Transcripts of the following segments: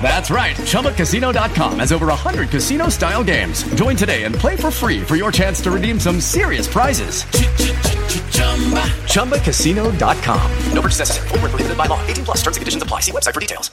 That's right. ChumbaCasino.com has over 100 casino style games. Join today and play for free for your chance to redeem some serious prizes. ChumbaCasino.com. No purchase necessary. Full prohibited by law. 18 plus terms and conditions apply. See website for details.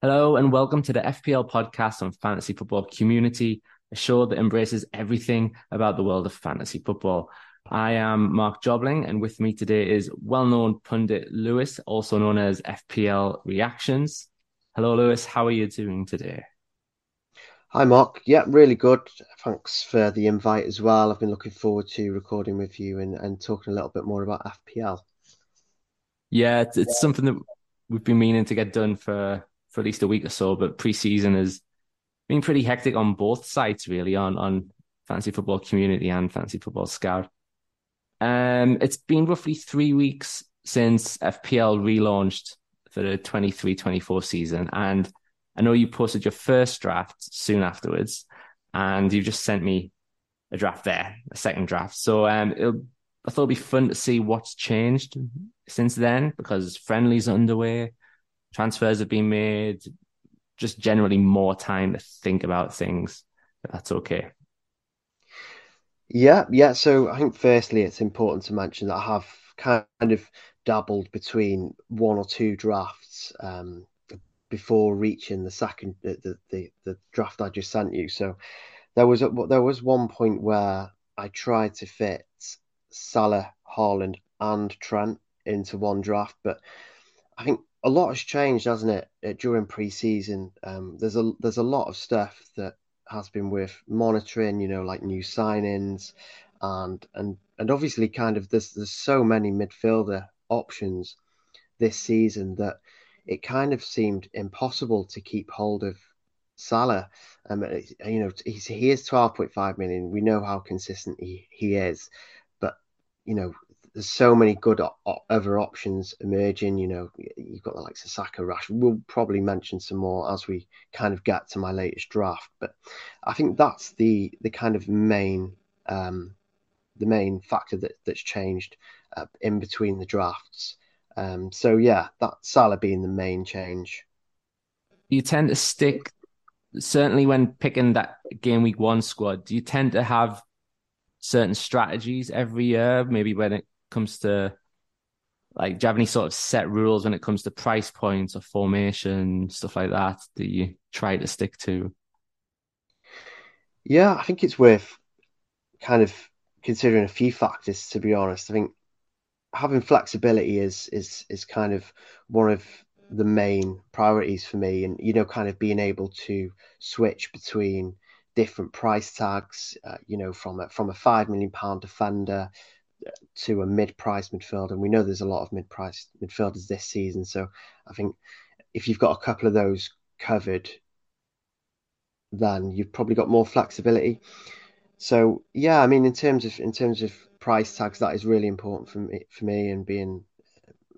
Hello and welcome to the FPL podcast on fantasy football community, a show that embraces everything about the world of fantasy football. I am Mark Jobling, and with me today is well known pundit Louis, also known as FPL Reactions. Hello, Louis. How are you doing today? Hi, Mark. Yeah, really good. Thanks for the invite as well. I've been looking forward to recording with you and, and talking a little bit more about FPL. Yeah, it's, it's something that we've been meaning to get done for, for at least a week or so, but preseason has been pretty hectic on both sides, really, on, on fantasy football community and fantasy football scout. Um, it's been roughly three weeks since FPL relaunched for the 23-24 season, and I know you posted your first draft soon afterwards, and you just sent me a draft there, a second draft. So um, I thought it'd be fun to see what's changed since then because friendlies are underway, transfers have been made, just generally more time to think about things. that's okay. Yeah, yeah. So I think firstly, it's important to mention that I have kind of dabbled between one or two drafts um, before reaching the second the, the the draft I just sent you. So there was a, there was one point where I tried to fit Salah, Haaland, and Trent into one draft, but I think a lot has changed, hasn't it, during pre-season? Um, there's a there's a lot of stuff that has been with monitoring, you know, like new signings, and and and obviously, kind of there's there's so many midfielder options this season that it kind of seemed impossible to keep hold of Salah. Um, you know, he's, he is 12.5 million. We know how consistent he, he is, but you know, there's so many good o- other options emerging. You know, you've got the likes of Saka, Rash. We'll probably mention some more as we kind of get to my latest draft. But I think that's the the kind of main um, the main factor that that's changed uh, in between the drafts. Um, so yeah, that Salah being the main change. You tend to stick certainly when picking that game week one squad. Do you tend to have certain strategies every year? Maybe when it comes to like do you have any sort of set rules when it comes to price points or formation stuff like that that you try to stick to? Yeah i think it's worth kind of considering a few factors to be honest. I think having flexibility is is is kind of one of the main priorities for me and you know kind of being able to switch between different price tags uh, you know from a from a 5 million pound defender to a mid-priced midfielder. And we know there's a lot of mid-priced midfielders this season. So I think if you've got a couple of those covered, then you've probably got more flexibility. So yeah, I mean, in terms of in terms of price tags, that is really important for me for me and being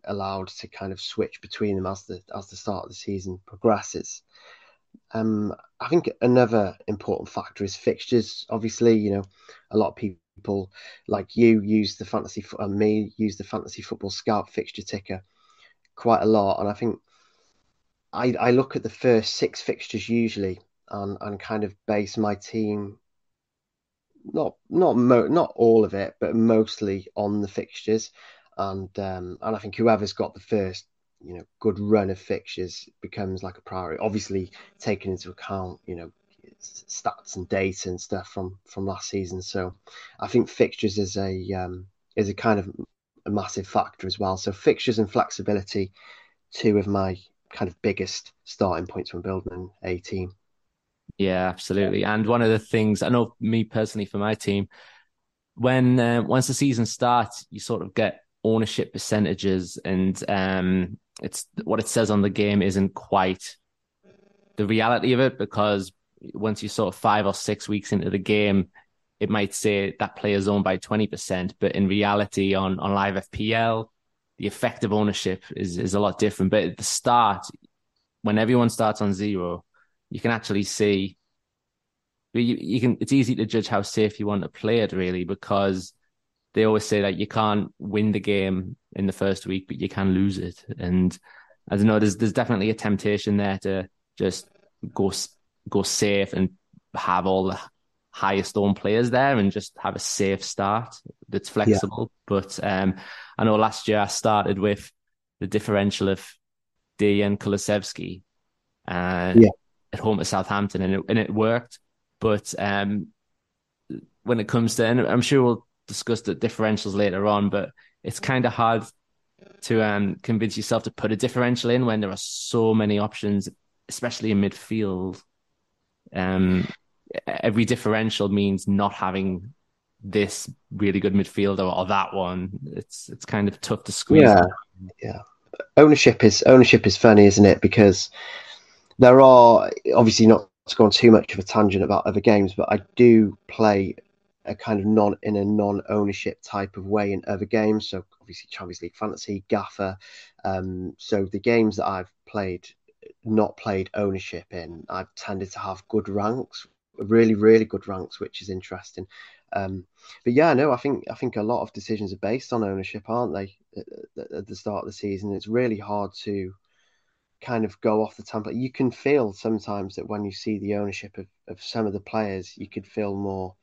allowed to kind of switch between them as the as the start of the season progresses. Um, I think another important factor is fixtures. Obviously, you know, a lot of people like you use the fantasy and me use the fantasy football scout fixture ticker quite a lot, and I think I I look at the first six fixtures usually and and kind of base my team not not mo- not all of it, but mostly on the fixtures, and um, and I think whoever's got the first you know good run of fixtures becomes like a priority. Obviously, taking into account you know stats and data and stuff from from last season. So I think fixtures is a um, is a kind of a massive factor as well. So fixtures and flexibility, two of my kind of biggest starting points when building a team. Yeah, absolutely. And one of the things I know, me personally, for my team, when uh, once the season starts, you sort of get ownership percentages, and um, it's what it says on the game isn't quite the reality of it because once you're sort of five or six weeks into the game, it might say that player's owned by 20%, but in reality on, on live FPL, the effective ownership is, is a lot different. But at the start, when everyone starts on zero, you can actually see you, you can it's easy to judge how safe you want to play it really because they always say that you can't win the game in the first week, but you can lose it. And I don't know, there's there's definitely a temptation there to just go go safe and have all the highest owned players there and just have a safe start that's flexible. Yeah. But um, I know last year I started with the differential of Dejan Kulusevski uh, yeah. at home to Southampton, and it, and it worked. But um, when it comes to, and I'm sure we'll discuss the differentials later on, but it's kind of hard to um, convince yourself to put a differential in when there are so many options, especially in midfield. Um, every differential means not having this really good midfielder or that one. It's it's kind of tough to squeeze. Yeah, yeah. Ownership is ownership is funny, isn't it? Because there are obviously not to go on too much of a tangent about other games, but I do play a kind of non in a non ownership type of way in other games. So obviously Champions League Fantasy, Gaffer. Um, so the games that I've played, not played ownership in, I've tended to have good ranks, really, really good ranks, which is interesting. Um, but yeah, no, I think I think a lot of decisions are based on ownership, aren't they? At, at the start of the season, it's really hard to kind of go off the template. You can feel sometimes that when you see the ownership of, of some of the players, you could feel more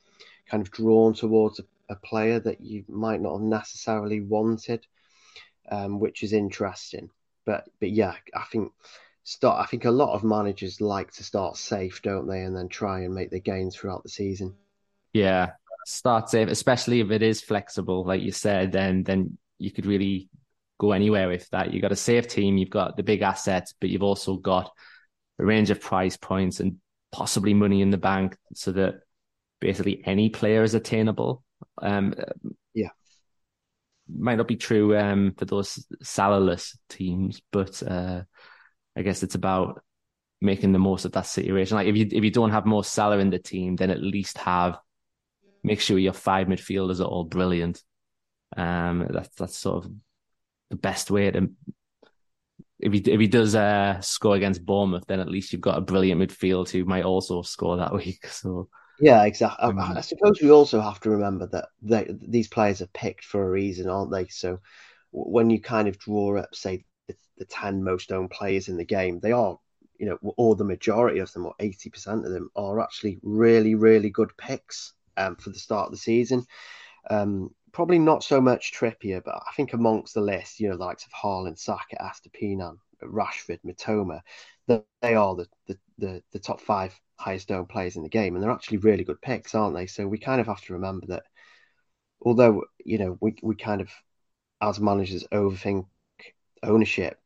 kind of drawn towards a, a player that you might not have necessarily wanted, um, which is interesting. But but yeah, I think start. I think a lot of managers like to start safe, don't they, and then try and make the gains throughout the season. Yeah, start safe, especially if it is flexible, like you said. Then then you could really go anywhere with that. You've got a safe team, you've got the big assets, but you've also got a range of price points and possibly money in the bank so that basically any player is attainable. Um, yeah. Might not be true um, for those salaryless teams, but uh, I guess it's about making the most of that situation. Like if you if you don't have more Salah in the team, then at least have make sure your five midfielders are all brilliant. Um, that's that's sort of the best way to if he if he does uh, score against Bournemouth, then at least you've got a brilliant midfield who might also score that week. So yeah, exactly. I, I, suppose we also have to remember that they, these players are picked for a reason, aren't they? So when you kind of draw up, say, the, the ten most owned players in the game, they are, you know, or the majority of them, or eighty percent of them, are actually really, really good picks um, for the start of the season. Um, probably not so much Trippier, but I think amongst the list, you know, the likes of Haaland, Saka, Estupiñán, Rashford, Mitoma, they are the, the, the, the top five highest owned players in the game, and they're actually really good picks, aren't they? So we kind of have to remember that, although you know we we kind of as managers overthink ownership,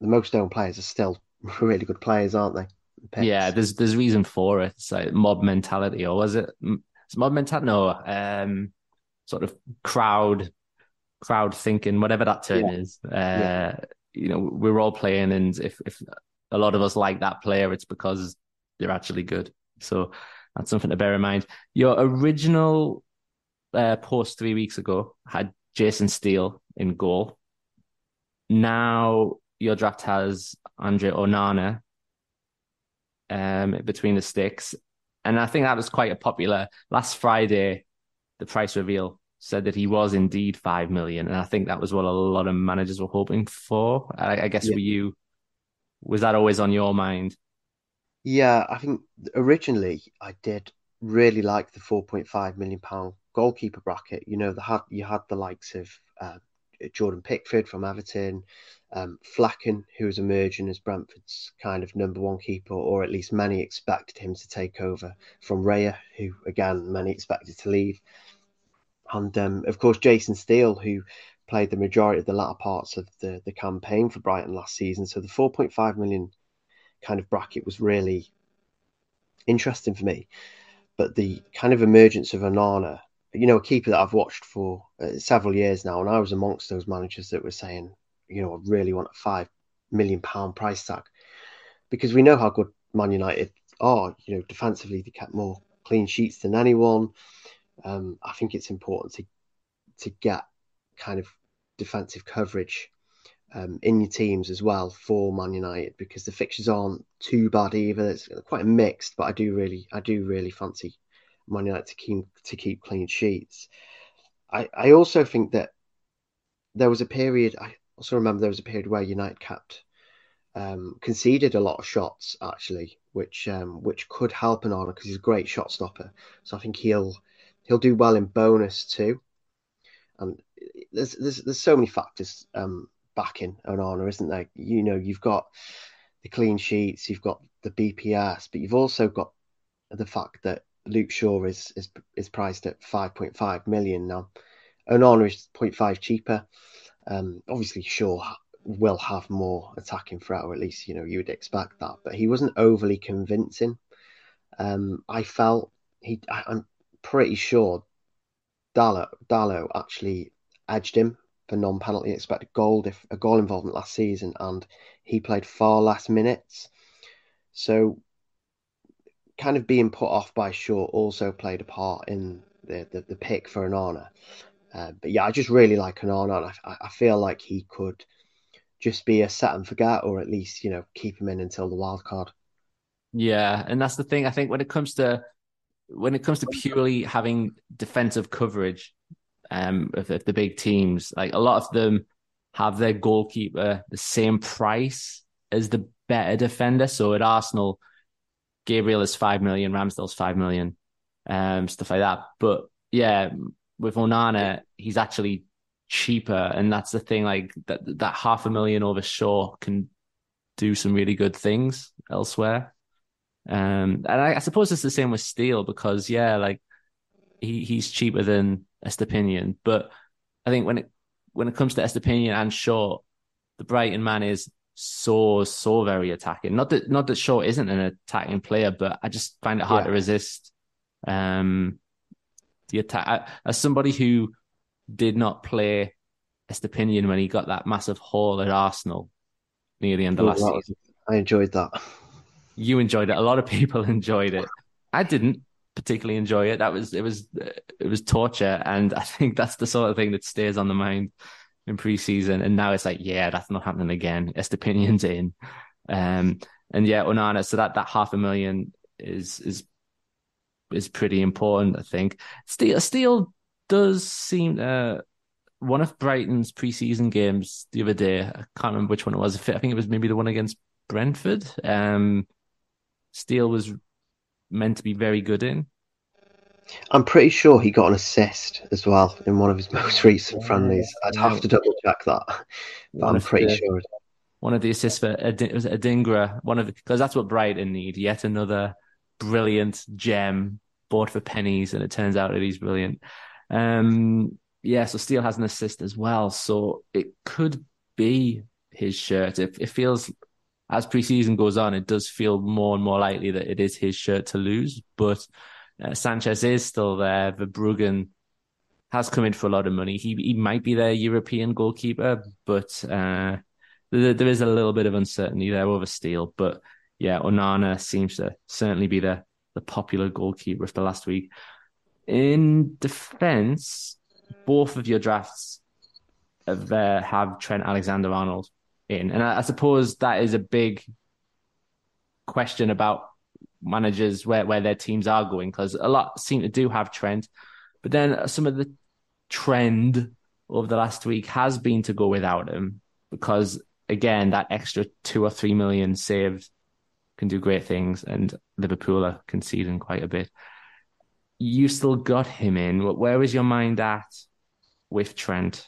the most owned players are still really good players, aren't they? Picks. Yeah, there's there's reason for it. It's like mob mentality, or was it? It's mob mentality. No, um, sort of crowd crowd thinking, whatever that term yeah. is. Uh, yeah. You know, we're all playing, and if if a lot of us like that player, it's because they're actually good. So that's something to bear in mind. Your original uh, post three weeks ago had Jason Steele in goal. Now your draft has Andre Onana. um, between the sticks. And I think that was quite a popular. Last Friday, the price reveal said that he was indeed five million, and I think that was what a lot of managers were hoping for. I, I guess yeah. for you, was that always on your mind? Yeah, I think originally I did really like the four point five million pound goalkeeper bracket. You know, the had you had the likes of uh, Jordan Pickford from Everton, um, Flekken, who was emerging as Brentford's kind of number one keeper, or at least many expected him to take over from Raya, who again many expected to leave, and um, of course Jason Steele, who played the majority of the latter parts of the the campaign for Brighton last season. So the 4.5 million kind of bracket was really interesting for me. But the kind of emergence of Onana, you know, a keeper that I've watched for uh, several years now, and I was amongst those managers that were saying, you know, I really want a five million pound price tag because we know how good Man United are. You know, defensively they kept more clean sheets than anyone. Um, I think it's important to to get kind of defensive coverage um, in your teams as well for Man United because the fixtures aren't too bad either. It's quite mixed, but I do really, I do really fancy Man United to keep to keep clean sheets. I, I also think that there was a period. I also remember there was a period where United kept um, conceded a lot of shots actually, which um, which could help Onana because he's a great shot stopper. So I think he'll he'll do well in bonus too. And there's there's there's so many factors um, backing Onana, isn't there? You know, you've got the clean sheets, you've got the BPS, but you've also got the fact that Luke Shaw is is is priced at 5.5 million now. Onana is 0.5 cheaper. Um, obviously, Shaw will have more attacking threat, or at least you know you would expect that. But he wasn't overly convincing. Um, I felt he. I, am pretty sure Dalot Dalot actually edged him for non-penalty expected goal if a goal involvement last season, and he played far less minutes. So kind of being put off by Shaw also played a part in the the, the pick for Onana. Uh, but yeah, I just really like Onana, and I, I feel like he could just be a set and forget, or at least you know keep him in until the wild card. Yeah, and that's the thing. I think when it comes to when it comes to purely having defensive coverage um, of, of the big teams, like a lot of them have their goalkeeper the same price as the better defender. So at Arsenal, Gabriel is five million, Ramsdale's five million, um, stuff like that. But yeah, with Onana, he's actually cheaper, and that's the thing. Like that, that half a million over Shaw can do some really good things elsewhere. Um, and I, I suppose it's the same with Steele because yeah, like he he's cheaper than Estupiñán, but I think when it when it comes to Estupiñán and Shaw, the Brighton man is so so very attacking. Not that not that Shaw isn't an attacking player, but I just find it hard yeah. to resist. Um, the attack as somebody who did not play Estupiñán when he got that massive haul at Arsenal near the end of oh, last season. I enjoyed that. You enjoyed it. A lot of people enjoyed it. I didn't particularly enjoy it. That was it was it was torture, and I think that's the sort of thing that stays on the mind in preseason, and now it's like, yeah, that's not happening again. Estupiñán's in, um, and yeah, Onana. So that that half a million is is is pretty important, I think. Steele Steele does seem uh one of Brighton's preseason games the other day. I can't remember which one it was. I think it was maybe the one against Brentford. Um, was meant to be very good in. I'm pretty sure he got an assist as well in one of his most recent friendlies. I'd have to double check that, but one I'm pretty the, sure. One of the assists for Ad- was Adingra, one of because that's what Brighton need. Yet another brilliant gem bought for pennies, and it turns out that he's brilliant. Um, yeah, so Steele has an assist as well, so it could be his shirt. It, it feels as preseason goes on, it does feel more and more likely that it is his shirt to lose, but uh, Sanchez is still there. Verbruggen has come in for a lot of money. He he might be their European goalkeeper, but uh, there, is a little bit of uncertainty there over Steele. But yeah, Onana seems to certainly be the the popular goalkeeper for the last week. In defence, both of your drafts have, uh, have Trent Alexander Arnold in, and I, I suppose that is a big question about managers where, where their teams are going because a lot seem to do have Trent. But then some of the trend over the last week has been to go without him because, again, that extra two or three million saved can do great things, and Liverpool are conceding quite a bit. You still got him in. Where was your mind at with Trent?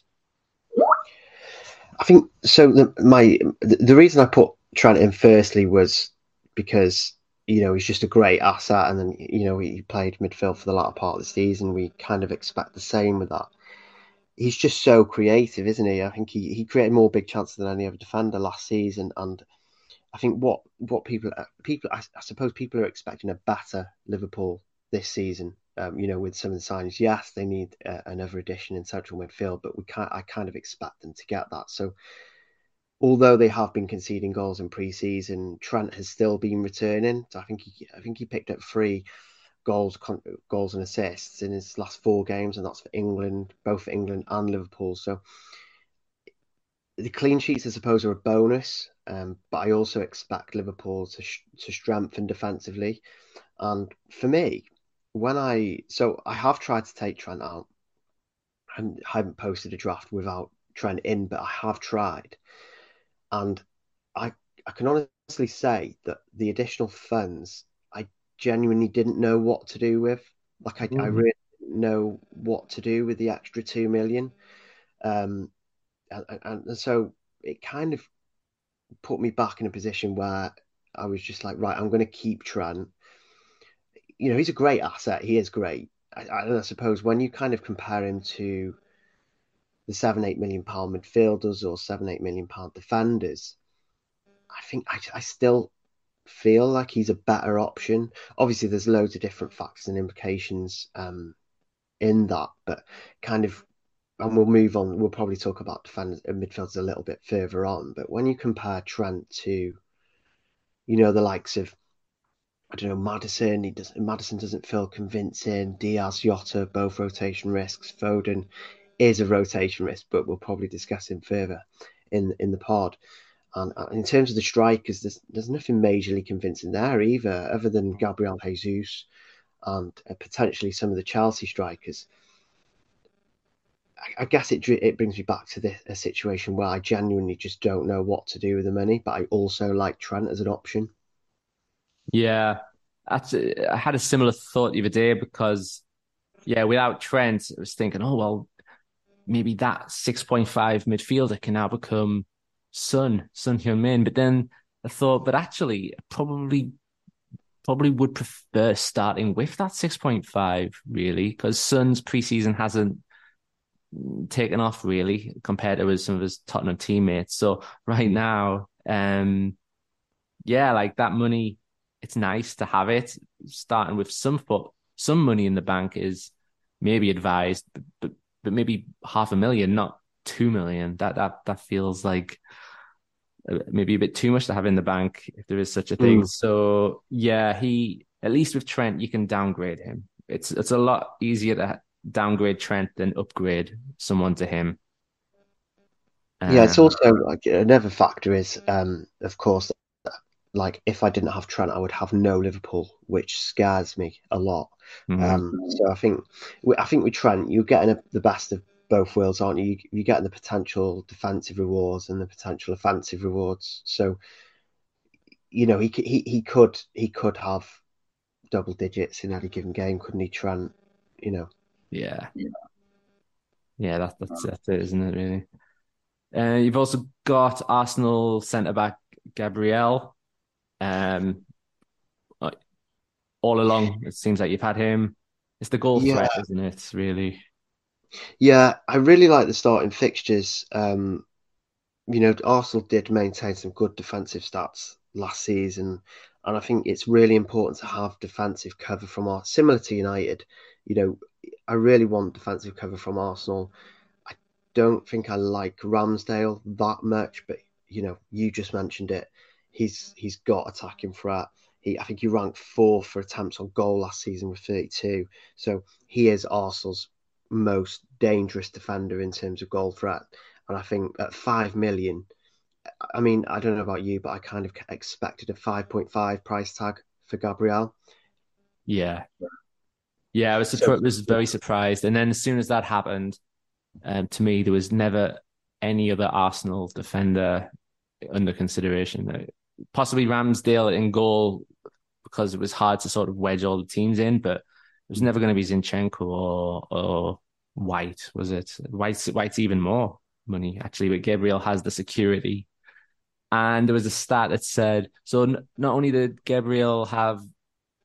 I think so. The, my the reason I put Trent in firstly was because you know he's just a great asset, and then you know he played midfield for the latter part of the season. We kind of expect the same with that. He's just so creative, isn't he? I think he, he created more big chances than any other defender last season, and I think what what people uh, people I, I suppose people are expecting a better Liverpool this season. Um, you know, with some of the signings, yes, they need uh, another addition in central midfield, but we can't. I kind of expect them to get that. So, although they have been conceding goals in pre-season, Trent has still been returning. So I think he, I think he picked up three goals, goals and assists in his last four games, and that's for England, both for England and Liverpool. So the clean sheets, I suppose, are a bonus, um, but I also expect Liverpool to sh- to strengthen defensively. And for me, when I so I have tried to take Trent out, and haven't posted a draft without Trent in, but I have tried, and I I can honestly say that the additional funds I genuinely didn't know what to do with. Like I, mm. I really didn't know what to do with the extra two million. Um, and, and so it kind of put me back in a position where I was just like, right, I'm going to keep Trent. You know, he's a great asset. He is great. I, I, suppose when you kind of compare him to the seven, eight million pound midfielders or seven, eight million pound defenders, I think I, I still feel like he's a better option. Obviously, there's loads of different factors and implications um, in that, but kind of and we'll move on. We'll probably talk about defenders and midfielders a little bit further on. But when you compare Trent to, you know, the likes of, I don't know, Maddison. he does Maddison doesn't feel convincing. Diaz, Jota, both rotation risks. Foden is a rotation risk, but we'll probably discuss him further in in the pod. And in terms of the strikers, there's there's nothing majorly convincing there either, other than Gabriel Jesus and uh, potentially some of the Chelsea strikers. I guess it it brings me back to this, a situation where I genuinely just don't know what to do with the money, but I also like Trent as an option. Yeah, that's. I had a similar thought the other day because, yeah, without Trent, I was thinking, oh well, maybe that six point five midfielder can now become Son Son Heung-min, but then I thought, but actually, probably probably would prefer starting with that six point five really because Son's preseason hasn't taken off really compared to some of his Tottenham teammates. So right now, um, yeah, like that money, it's nice to have it. Starting with some foot, some money in the bank is maybe advised, but, but but maybe half a million, not two million. That that that feels like maybe a bit too much to have in the bank if there is such a thing. Mm. So yeah, he at least with Trent, you can downgrade him. It's it's a lot easier to downgrade Trent than upgrade someone to him. Yeah, it's um, also like another factor is, um, of course, like if I didn't have Trent, I would have no Liverpool, which scares me a lot. Mm-hmm. Um, so I think, I think with Trent, you're getting a, the best of both worlds, aren't you? You're getting the potential defensive rewards and the potential offensive rewards. So, you know, he he he could he could have double digits in any given game, couldn't he, Trent? You know. Yeah. Yeah, yeah that, that's, that's it, isn't it, really? Uh, you've also got Arsenal centre back Gabriel. Um, all along, it seems like you've had him. It's the goal yeah. threat, isn't it? Really. Yeah, I really like the starting fixtures. Um, you know, Arsenal did maintain some good defensive stats last season, and I think it's really important to have defensive cover from our similar to United. You know, I really want defensive cover from Arsenal. I don't think I like Ramsdale that much, but you know, you just mentioned it. He's he's got attacking threat. He I think he ranked fourth for attempts on goal last season with 32. So he is Arsenal's most dangerous defender in terms of goal threat. And I think at five million, I mean, I don't know about you, but I kind of expected a 5.5 price tag for Gabriel. Yeah, yeah, I was surprised, was very surprised, and then as soon as that happened, um, to me there was never any other Arsenal defender under consideration. Possibly Ramsdale in goal because it was hard to sort of wedge all the teams in, but it was never going to be Zinchenko or or White, was it? White's White's even more money actually, but Gabriel has the security. And there was a stat that said so. Not only did Gabriel have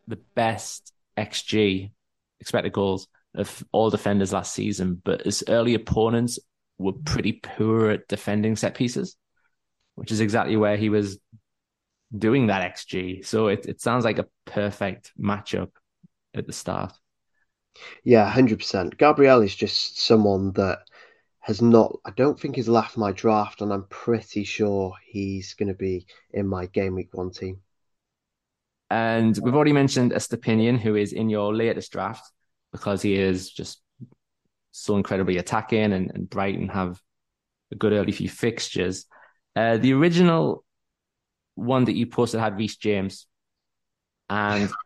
the best xG expected goals of all defenders last season, but his early opponents were pretty poor at defending set pieces, which is exactly where he was doing that XG. So it, it sounds like a perfect matchup at the start. Yeah, 100%. Gabriel is just someone that has not, I don't think he's left my draft, and I'm pretty sure he's going to be in my game week one team. And we've already mentioned Estupiñán, who is in your latest draft because he is just so incredibly attacking and, and Brighton have a good early few fixtures. Uh, the original one that you posted had Reece James. And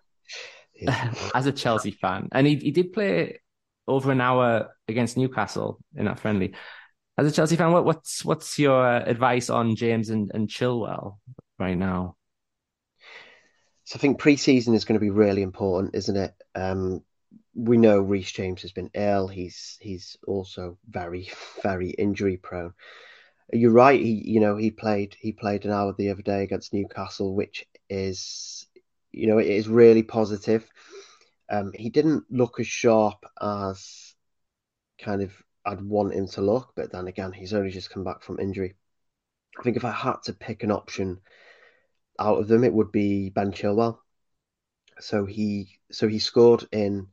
as a Chelsea fan, and he, he did play over an hour against Newcastle in that friendly. As a Chelsea fan, what, what's what's your advice on James and, and Chilwell right now? So I think pre-season is going to be really important, isn't it? Um, we know Reece James has been ill. He's he's also very very injury prone. You're right. He you know he played he played an hour the other day against Newcastle, which is you know it is really positive. Um, he didn't look as sharp as kind of I'd want him to look, but then again, he's only just come back from injury. I think if I had to pick an option out of them, it would be Ben Chilwell. So he so he scored in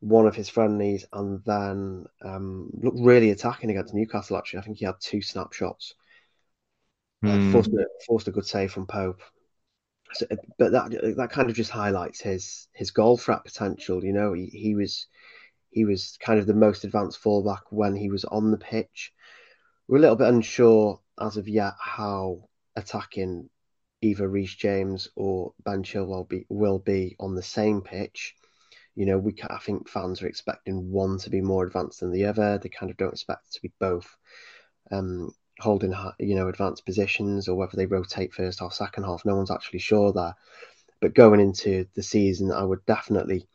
one of his friendlies and then um, looked really attacking against Newcastle. Actually, I think he had two snapshots. Mm. Uh, hmm. forced, a, forced a good save from Pope. So, but that that kind of just highlights his his goal threat potential. You know, he, he was he was kind of the most advanced fullback when he was on the pitch. We're a little bit unsure as of yet how attacking either Reece James or Ben Chilwell be, will be on the same pitch. You know, we I think fans are expecting one to be more advanced than the other. They kind of don't expect to be both um, holding, you know, advanced positions or whether they rotate first half, second half. No one's actually sure there. But going into the season, I would definitely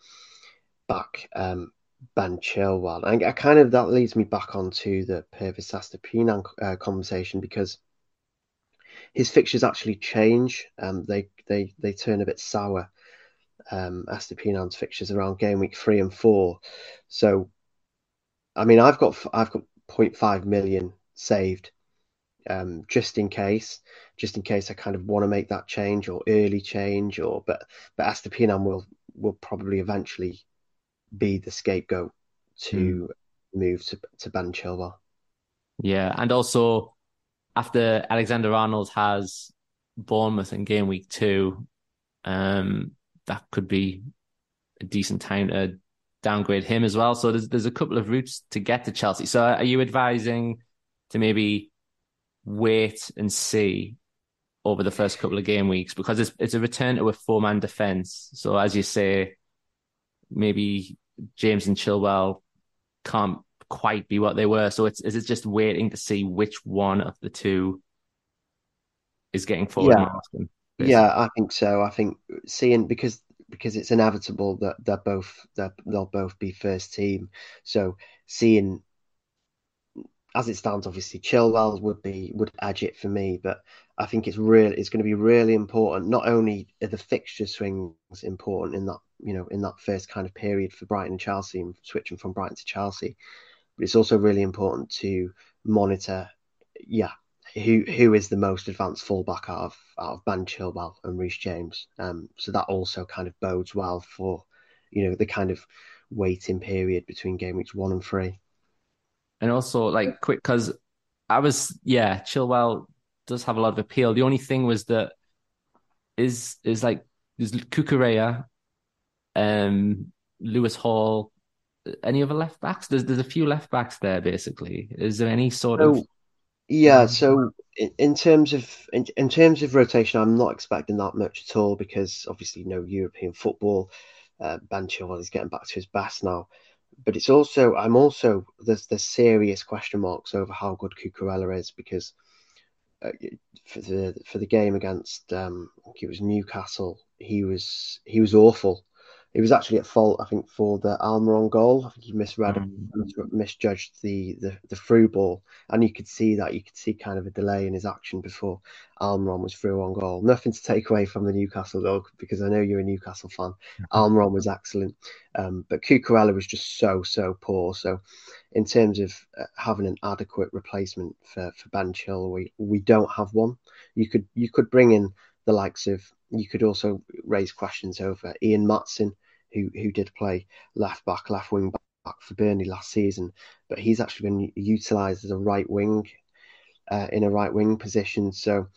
back um, Ben Chilwell. And I kind of that leads me back onto the Pervis Estupiñán uh, conversation because his fixtures actually change. Um, they they they turn a bit sour. Um, Estupiñán's fixtures around game week three and four. So, I mean, I've got I've got 0.5 million saved, um, just in case, just in case I kind of want to make that change or early change, or but but Estupiñán will will probably eventually be the scapegoat to mm. move to to Ben Chilwell. Yeah, and also after Alexander Arnold has Bournemouth in game week two, um, that could be a decent time to downgrade him as well. So there's there's a couple of routes to get to Chelsea. So are you advising to maybe wait and see over the first couple of game weeks because it's it's a return to a four man defense. So as you say, maybe James and Chilwell can't quite be what they were. So it's is it just waiting to see which one of the two is getting forward yeah. Basically. Yeah, I think so. I think seeing because because it's inevitable that they're both they're, they'll both be first team. So seeing as it stands, obviously Chilwell would be would edge it for me, but I think it's really it's going to be really important. Not only are the fixture swings important in that you know in that first kind of period for Brighton and Chelsea and switching from Brighton to Chelsea, but it's also really important to monitor, yeah, who who is the most advanced fullback out of out of Ben Chilwell and Reece James. Um, so that also kind of bodes well for, you know, the kind of waiting period between game weeks one and three. And also, like, quick because I was, yeah, Chilwell does have a lot of appeal. The only thing was that is is like there's Cucurella, um, Lewis Hall, any other left backs? There's there's a few left backs there. Basically, is there any sort so, of? Yeah, so in, in terms of in, in, terms of rotation, I'm not expecting that much at all because obviously no European football. Uh, ben Chilwell is getting back to his best now, but it's also I'm also there's there's serious question marks over how good Cucurella is because uh, for the for the game against um, I think it was Newcastle, he was he was awful he was actually at fault, I think, for the Almiron goal. I think he misread, mm. misjudged the, the the through ball, and you could see that. You could see kind of a delay in his action before Almiron was through on goal. Nothing to take away from the Newcastle dog because I know you're a Newcastle fan. Mm-hmm. Almiron was excellent, um, but Cucurella was just so so poor. So, in terms of uh, having an adequate replacement for for Ben Chilwell, we we don't have one. You could you could bring in the likes of you could also raise questions over Ian Maatsen, who who did play left back, left wing back for Burnley last season, but he's actually been utilised as a right wing uh, in a right wing position. So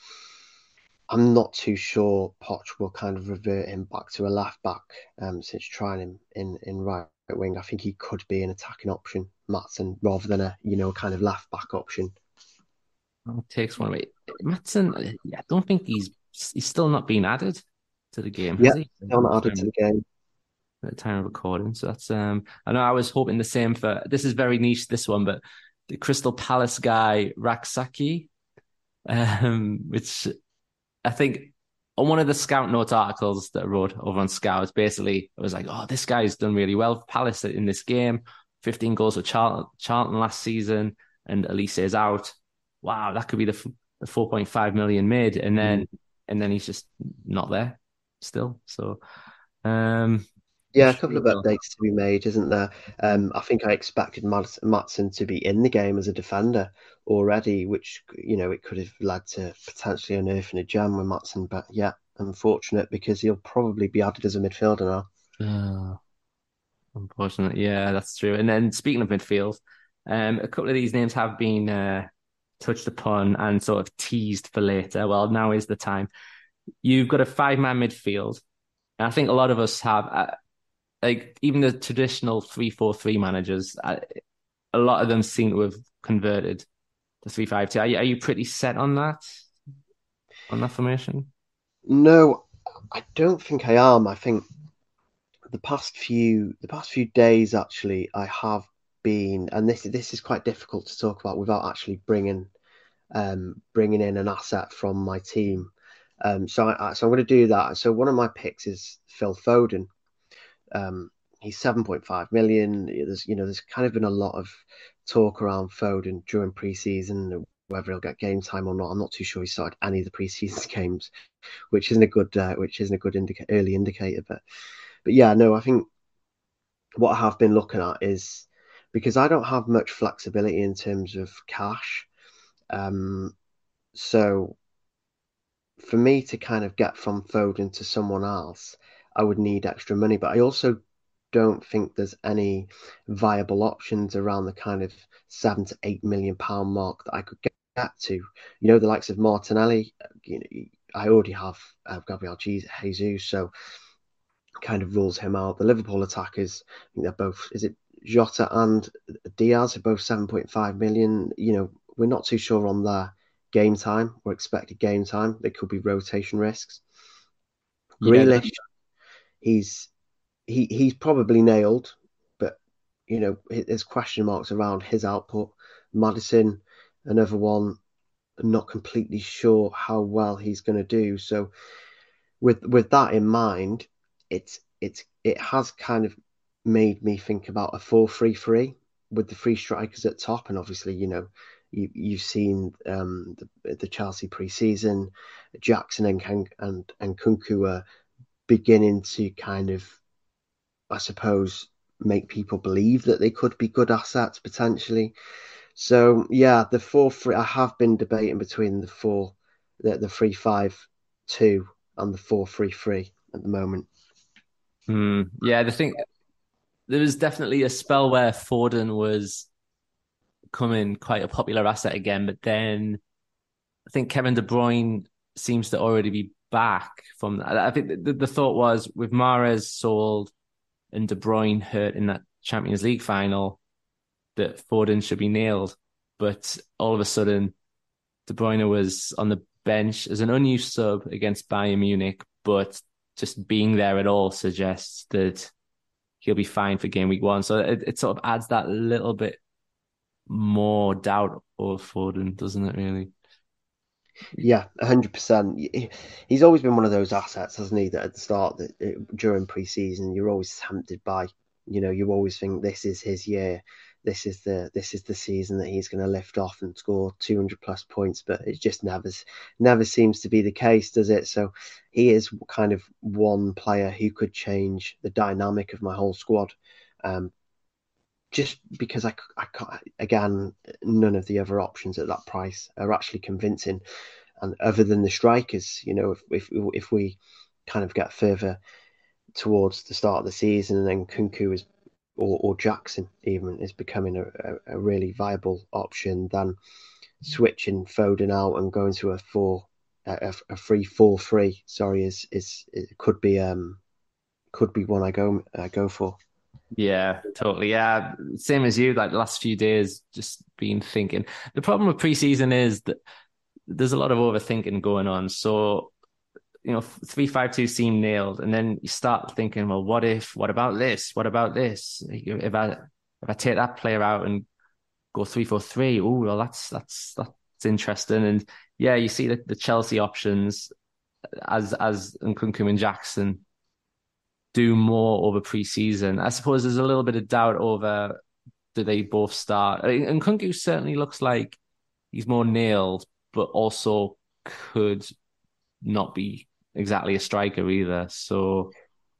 I'm not too sure Poch will kind of revert him back to a left back um, since trying him in in right wing. I think he could be an attacking option, Maatsen, rather than a you know kind of left back option. Well, takes one away. Maatsen, I don't think he's he's still not been added to the game. Yeah, still not added to the game at the time of recording. So that's um I know I was hoping the same for this is very niche this one, but the Crystal Palace guy Rak-Sakyi, um, which I think on one of the Scout Notes articles that I wrote over on Scout, basically I was like, oh, this guy's done really well for Palace in this game. 15 goals with Charlton, Charlton last season, and Olise is out. Wow, that could be the the 4.5 million mid, and then mm. and then he's just not there still. So um yeah, a couple of updates to be made, isn't there? Um, I think I expected Maatsen to be in the game as a defender already, which you know it could have led to potentially unearthing a gem with Maatsen. But yeah, unfortunate because he'll probably be added as a midfielder now. Uh, unfortunate, yeah, that's true. And then speaking of midfield, um, a couple of these names have been uh, touched upon and sort of teased for later. Well, now is the time. You've got a five-man midfield. And I think a lot of us have. Uh, like even the traditional three four three managers, a lot of them seem to have converted to three five two. Are you, are you pretty set on that on that formation? No, I don't think I am. I think the past few the past few days actually I have been, and this this is quite difficult to talk about without actually bringing um, bringing in an asset from my team. Um, so I, so I'm going to do that. So one of my picks is Phil Foden. Um, he's 7.5 million. There's, you know, there's kind of been a lot of talk around Foden during preseason, whether he'll get game time or not. I'm not too sure he started any of the preseason games, which isn't a good, uh, which isn't a good indica- early indicator. But, but yeah, no, I think what I have been looking at is because I don't have much flexibility in terms of cash. Um, so for me to kind of get from Foden to someone else, I would need extra money. But I also don't think there's any viable options around the kind of seven to eight million pound mark that I could get to. You know, the likes of Martinelli. You know, I already have uh, Gabriel Jesus, so kind of rules him out. The Liverpool attackers, I think they're both. Is it Jota and Diaz are both seven point five million? You know, we're not too sure on their game time or expected game time. There could be rotation risks. Grealish, yeah, he's he he's probably nailed, but you know there's question marks around his output. Maddison, another one, not completely sure how well he's going to do. So with with that in mind, it's it's it has kind of made me think about a four three three with the three strikers at top, and obviously you know you, you've seen um, the, the Chelsea pre-season, Jackson and and and Nkunku are beginning to kind of, I suppose, make people believe that they could be good assets potentially. So yeah, the four three. I have been debating between the four, the the three five two and the four three three at the moment. Mm, yeah, the thing there was definitely a spell where Foden was coming quite a popular asset again, but then I think Kevin De Bruyne seems to already be back from that. I think the, the thought was with Mahrez sold and De Bruyne hurt in that Champions League final that Foden should be nailed. But all of a sudden, De Bruyne was on the bench as an unused sub against Bayern Munich, but just being there at all suggests that he'll be fine for game week one. So it, it sort of adds that little bit more doubt over Foden, doesn't it? Really? Yeah, hundred percent. He's always been one of those assets, hasn't he? That at the start, that during pre-season, you're always tempted by. You know, you always think this is his year. This is the this is the season that he's going to lift off and score 200 plus points, but it just never never seems to be the case, does it? So he is kind of one player who could change the dynamic of my whole squad. Um, just because I, I can't, again, none of the other options at that price are actually convincing. And other than the strikers, you know, if if if we kind of get further towards the start of the season, and then Nkunku is or, or Jackson even is becoming a, a, really viable option, then switching Foden out and going to a four a, a free four three sorry is is it could be um could be one I go I go for. Yeah, totally. Yeah, same as you. Like the last few days, just been thinking. The problem with preseason is that there's a lot of overthinking going on. So, you know, three five two seem nailed, and then you start thinking, well, what if? What about this? What about this? If I if I take that player out and go three four three, oh well, that's that's that's interesting. And yeah, you see the, the Chelsea options as as Nkunku and Jackson do more over preseason. I suppose there's a little bit of doubt over do they both start. And Nkunku certainly looks like he's more nailed, but also could not be exactly a striker either. So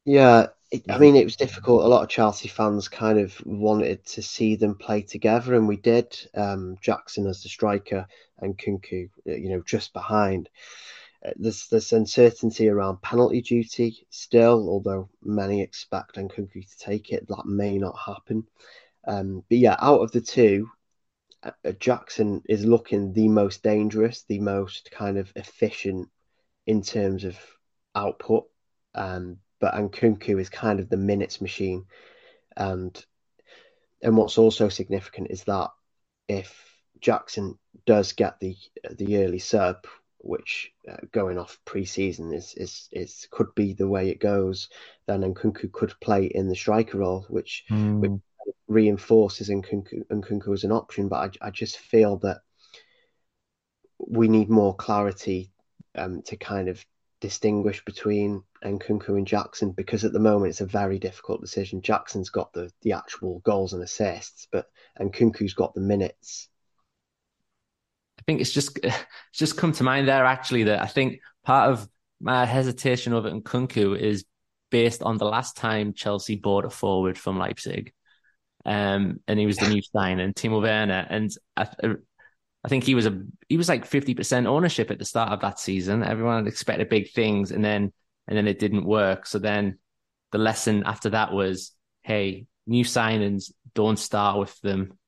yeah, I mean, it was difficult. A lot of Chelsea fans kind of wanted to see them play together, and we did. Um, Jackson as the striker and Nkunku, you know, just behind there's this uncertainty around penalty duty still, although many expect Nkunku to take it. That may not happen. Um, but yeah, out of the two, uh, Jackson is looking the most dangerous, the most kind of efficient in terms of output. Um, but Nkunku is kind of the minutes machine. And and what's also significant is that if Jackson does get the the early sub, which uh, going off pre-season is, is is could be the way it goes. Then Nkunku could play in the striker role, which, mm. which reinforces Nkunku, Nkunku as an option. But I, I just feel that we need more clarity um, to kind of distinguish between Nkunku and Jackson because at the moment it's a very difficult decision. Jackson's got the the actual goals and assists, but Nkunku's got the minutes think it's just it's just come to mind there actually that I think part of my hesitation over Nkunku is based on the last time Chelsea bought a forward from Leipzig. Um, and he was the new signing, Timo Werner, and I, I think he was a he was like fifty percent ownership at the start of that season. Everyone expected big things, and then and then it didn't work. So then the lesson after that was, hey, new signings don't start with them,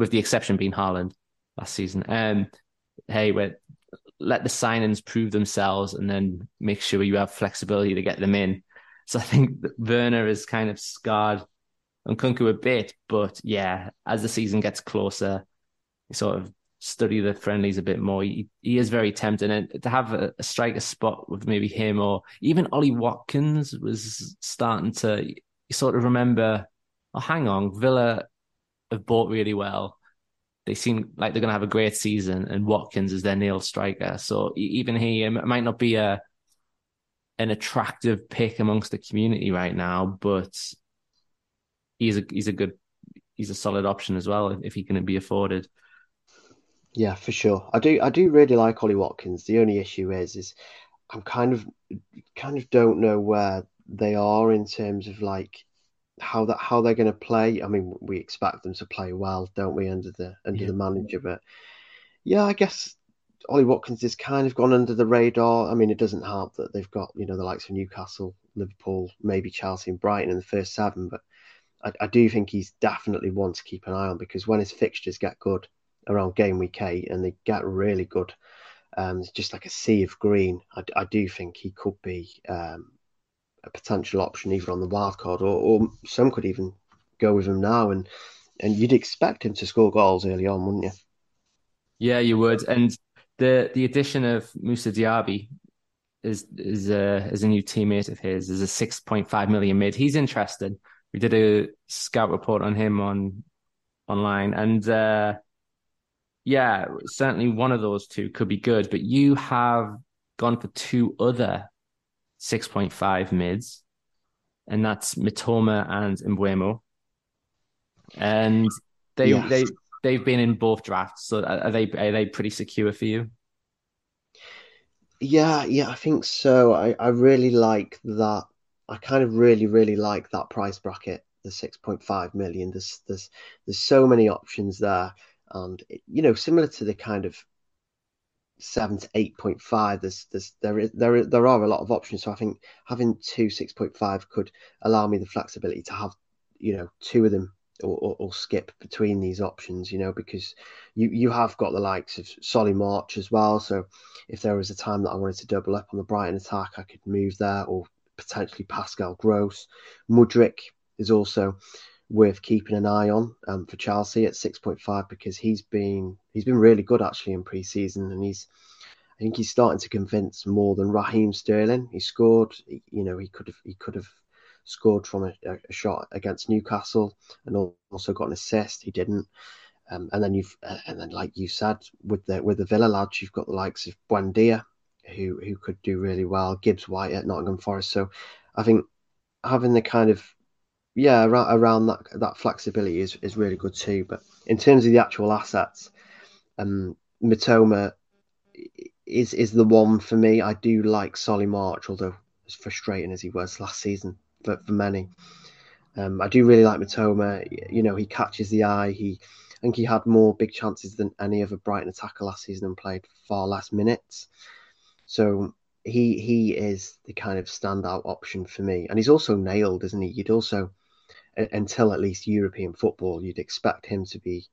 with the exception being Haaland last season. Um, hey, let the signings prove themselves and then make sure you have flexibility to get them in. So I think Werner is kind of scarred Nkunku a bit, but yeah, as the season gets closer, you sort of study the friendlies a bit more. He, he is very tempting, and to have a, a striker spot with maybe him or even Ollie Watkins was starting to. Sort of remember, oh, hang on, Villa have bought really well they seem like they're going to have a great season, and Watkins is their nail striker. So even he might not be a an attractive pick amongst the community right now, but he's a he's a good he's a solid option as well if he can be afforded. Yeah, for sure. I do I do really like Ollie Watkins. The only issue is is I'm kind of kind of don't know where they are in terms of like how that how they're going to play. I mean, we expect them to play well, don't we, under the under yeah. the manager? But yeah, I guess Ollie Watkins has kind of gone under the radar. I mean, it doesn't help that they've got you know the likes of Newcastle, Liverpool, maybe Chelsea and Brighton in the first seven, but I, I do think he's definitely one to keep an eye on because when his fixtures get good around game week eight and they get really good, um, it's just like a sea of green. I, I do think he could be um, a potential option either on the wild card or, or some could even go with him now and and you'd expect him to score goals early on, wouldn't you? Yeah, you would. And the the addition of Moussa Diaby is is a is a new teammate of his. Is a six point five million mid. He's interested. We did a scout report on him on online, and uh, yeah, certainly one of those two could be good. But you have gone for two other six point five mids, and that's Mitoma and Mbeumo, and they yes. they they've been in both drafts. So are they are they pretty secure for you? Yeah, yeah, I think so. I, I really like that. I kind of really, really like that price bracket, the six point five million. There's there's there's so many options there, and you know, similar to the kind of seven to eight point five. There's there's there is there there are a lot of options. So I think having two six point five could allow me the flexibility to have you know two of them or, or, or, skip between these options, you know, because you, you have got the likes of Solly March as well. So if there was a time that I wanted to double up on the Brighton attack, I could move there or potentially Pascal Gross. Mudryk is also worth keeping an eye on um, for Chelsea at 6.5 because he's been he's been really good actually in pre-season and he's I think he's starting to convince more than Raheem Sterling. He scored, you know, he could have he could have scored from a, a, shot against Newcastle and also got an assist. He didn't. Um, and then you've and then like you said with the with the Villa lads, you've got the likes of Buendia, who who could do really well. Gibbs White at Nottingham Forest. So I think having the kind of yeah around, around that that flexibility is, is really good too. But in terms of the actual assets, um, Mitoma is is the one for me. I do like Solly March, although as frustrating as he was last season for, for many. Um, I do really like Mitoma. You know, he catches the eye. He, I think he had more big chances than any other Brighton attacker last season and played far less minutes. So he he is the kind of standout option for me. And he's also nailed, isn't he? You'd also, until at least European football, you'd expect him to be,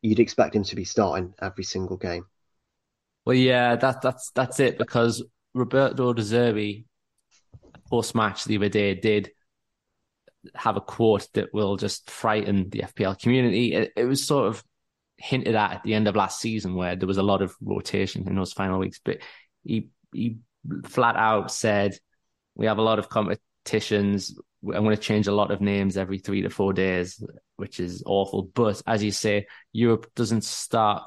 you'd expect him to be starting every single game. Well, yeah, that that's that's it because Roberto De Zerbi post match the other day did have a quote that will just frighten the FPL community. It, it, was sort of hinted at at the end of last season where there was a lot of rotation in those final weeks, but he he flat out said we have a lot of competitions. I'm going to change a lot of names every three to four days, which is awful. But as you say, Europe doesn't start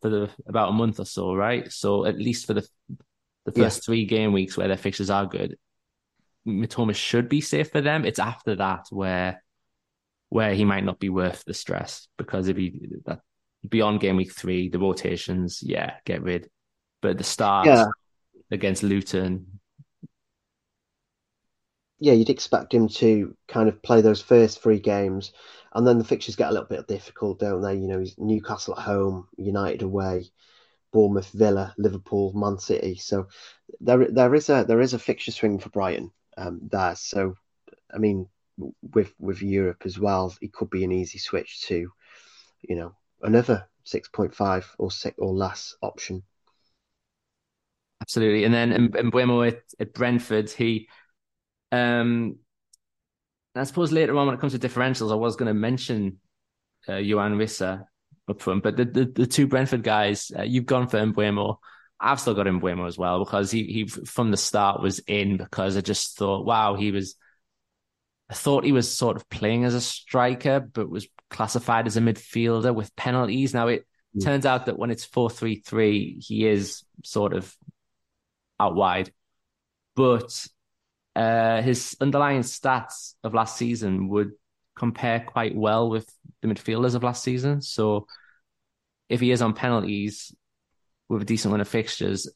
for the about a month or so, right? So at least for the the first yeah. three game weeks where their fixtures are good, Mitoma should be safe for them. It's after that where where he might not be worth the stress because if he that beyond game week three, the rotations, yeah, get rid. But the start yeah. against Luton. Yeah, you'd expect him to kind of play those first three games, and then the fixtures get a little bit difficult, don't they? You know, he's Newcastle at home, United away, Bournemouth, Villa, Liverpool, Man City. So there there is a there is a fixture swing for Brighton um, there. So, I mean, with with Europe as well, it could be an easy switch to, you know, another six point five or six or less option. Absolutely, and then Mbeumo at, at Brentford, he, um, I suppose later on when it comes to differentials, I was going to mention uh, Yoane Wissa up front, but the, the, the two Brentford guys, uh, you've gone for Mbeumo. I've still got Mbeumo as well because he he from the start was in because I just thought, wow, he was. I thought he was sort of playing as a striker, but was classified as a midfielder with penalties. Now it mm. turns out that when it's four three three, he is sort of out wide, but uh, his underlying stats of last season would compare quite well with the midfielders of last season. So if he is on penalties, with a decent run of fixtures,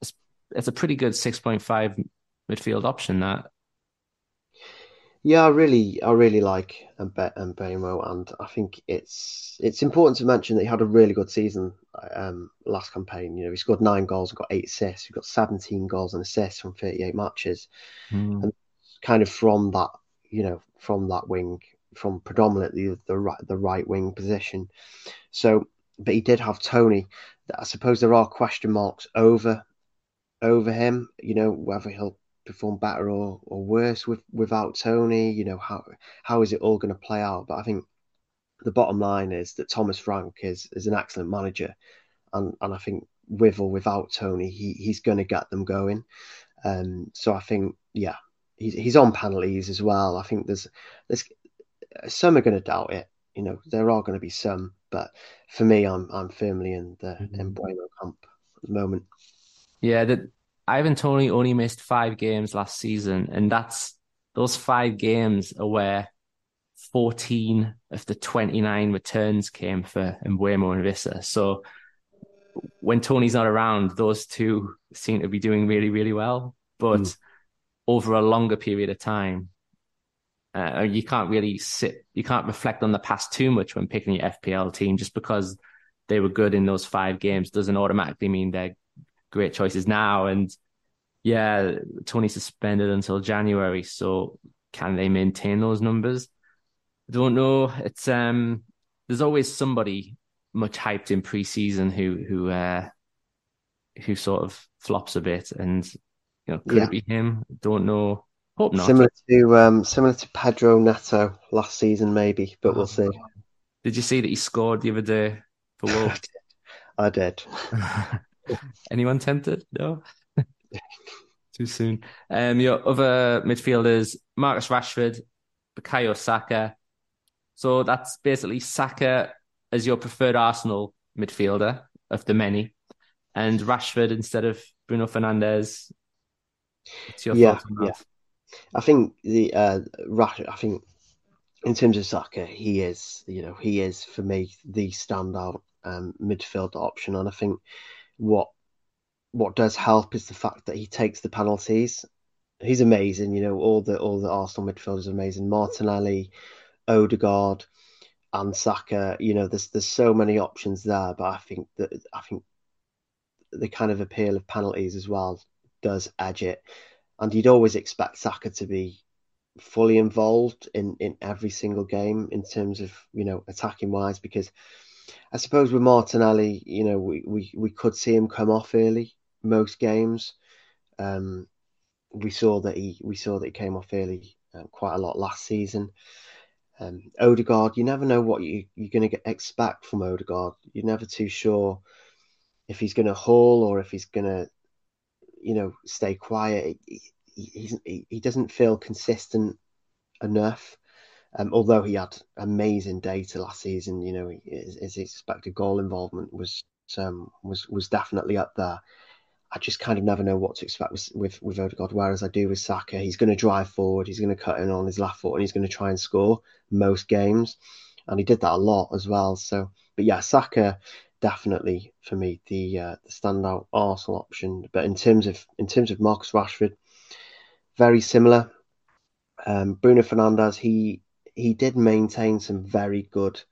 it's, it's a pretty good 6.5 midfield option that. Yeah, I really, I really like Mbeumo, and I think it's it's important to mention that he had a really good season um, last campaign. You know, he scored nine goals and got eight assists. He got seventeen goals and assists from thirty-eight matches, mm. and kind of from that, you know, from that wing, from predominantly the right the right wing position. So, but he did have Toney. I suppose there are question marks over over him. You know whether he'll perform better or, or worse with without Toney? You know how how is it all going to play out? But I think the bottom line is that Thomas Frank is is an excellent manager, and and I think with or without Toney, he he's going to get them going. Um, so I think yeah, he's he's on penalties as well. I think there's there's some are going to doubt it. You know, there are going to be some, but for me, I'm I'm firmly in the mm-hmm. Camp at the moment. Yeah, that Ivan Toney only missed five games last season, and that's those five games are where 14 of the 29 returns came for Mbeumo and Wissa. So when Toney's not around, those two seem to be doing really, really well. But mm. over a longer period of time, uh, you can't really sit, you can't reflect on the past too much when picking your FPL team. Just because they were good in those five games doesn't automatically mean they're great choices now. And yeah, Toney suspended until January. So can they maintain those numbers? I don't know. It's um, there's always somebody much hyped in preseason who who uh, who sort of flops a bit, and you know, could yeah. it be him? Don't know. Hope not. Similar to um, similar to Pedro Neto last season, maybe, but we'll see. Did you see that he scored the other day for Wolves? I did. Anyone tempted? No. Too soon. Um, your other midfielders: Marcus Rashford, Bukayo Saka. So that's basically Saka as your preferred Arsenal midfielder of the many, and Rashford instead of Bruno Fernandes. What's your yeah, yeah. I think the uh, Rash. I think in terms of Saka, he is. You know, he is for me the standout um, midfield option, and I think what what does help is the fact that he takes the penalties. He's amazing. You know, all the all the Arsenal midfielders are amazing. Martinelli, Odegaard and Saka, you know, there's there's so many options there, but I think that I think the kind of appeal of penalties as well does edge it, and you'd always expect Saka to be fully involved in in every single game in terms of you know attacking wise because I suppose with Martinelli, you know, we we, we could see him come off early most games. Um, we saw that he we saw that he came off early uh, quite a lot last season. Um, Odegaard, you never know what you, you're going to expect from Odegaard. You're never too sure if he's going to haul or if he's going to, you know, stay quiet. He, he, he doesn't feel consistent enough. Um, although he had amazing data last season, you know, his, his expected goal involvement was um, was was definitely up there. I just kind of never know what to expect with with, with Odegaard. Whereas I do with Saka, he's going to drive forward, he's going to cut in on his left foot, and he's going to try and score most games, and he did that a lot as well. So, but yeah, Saka definitely for me the uh, the standout Arsenal option. But in terms of in terms of Marcus Rashford, very similar. Um, Bruno Fernandes, he he did maintain some very good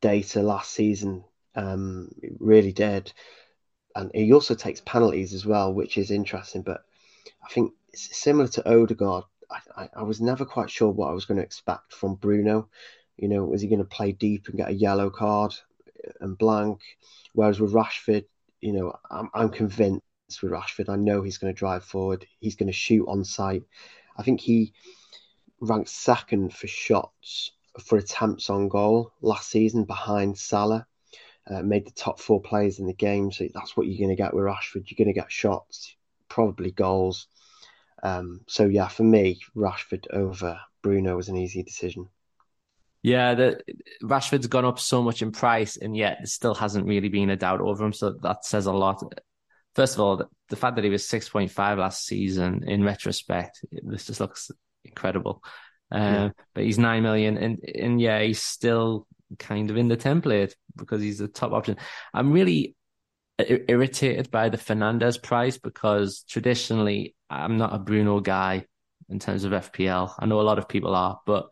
data last season. Um, really did and he also takes penalties as well, which is interesting. But I think similar to Odegaard, I, I, I, was never quite sure what I was going to expect from Bruno. You know, was he going to play deep and get a yellow card and blank? Whereas with Rashford, you know, I'm, I'm convinced with Rashford. I know he's going to drive forward. He's going to shoot on sight. I think he ranked second for shots for attempts on goal last season behind Salah uh, made the top four players in the game. So that's what you're going to get with Rashford. You're going to get shots, probably goals. Um, so yeah, for me, Rashford over Bruno was an easy decision. Yeah, the Rashford's gone up so much in price, and yet there still hasn't really been a doubt over him. So that says a lot. First of all, the, the fact that he was six point five last season, in retrospect, this just looks incredible. Uh, yeah. But he's nine million, and and yeah, he's still kind of in the template because he's the top option. I'm really irritated by the Fernandes price because traditionally I'm not a Bruno guy in terms of FPL. I know a lot of people are, but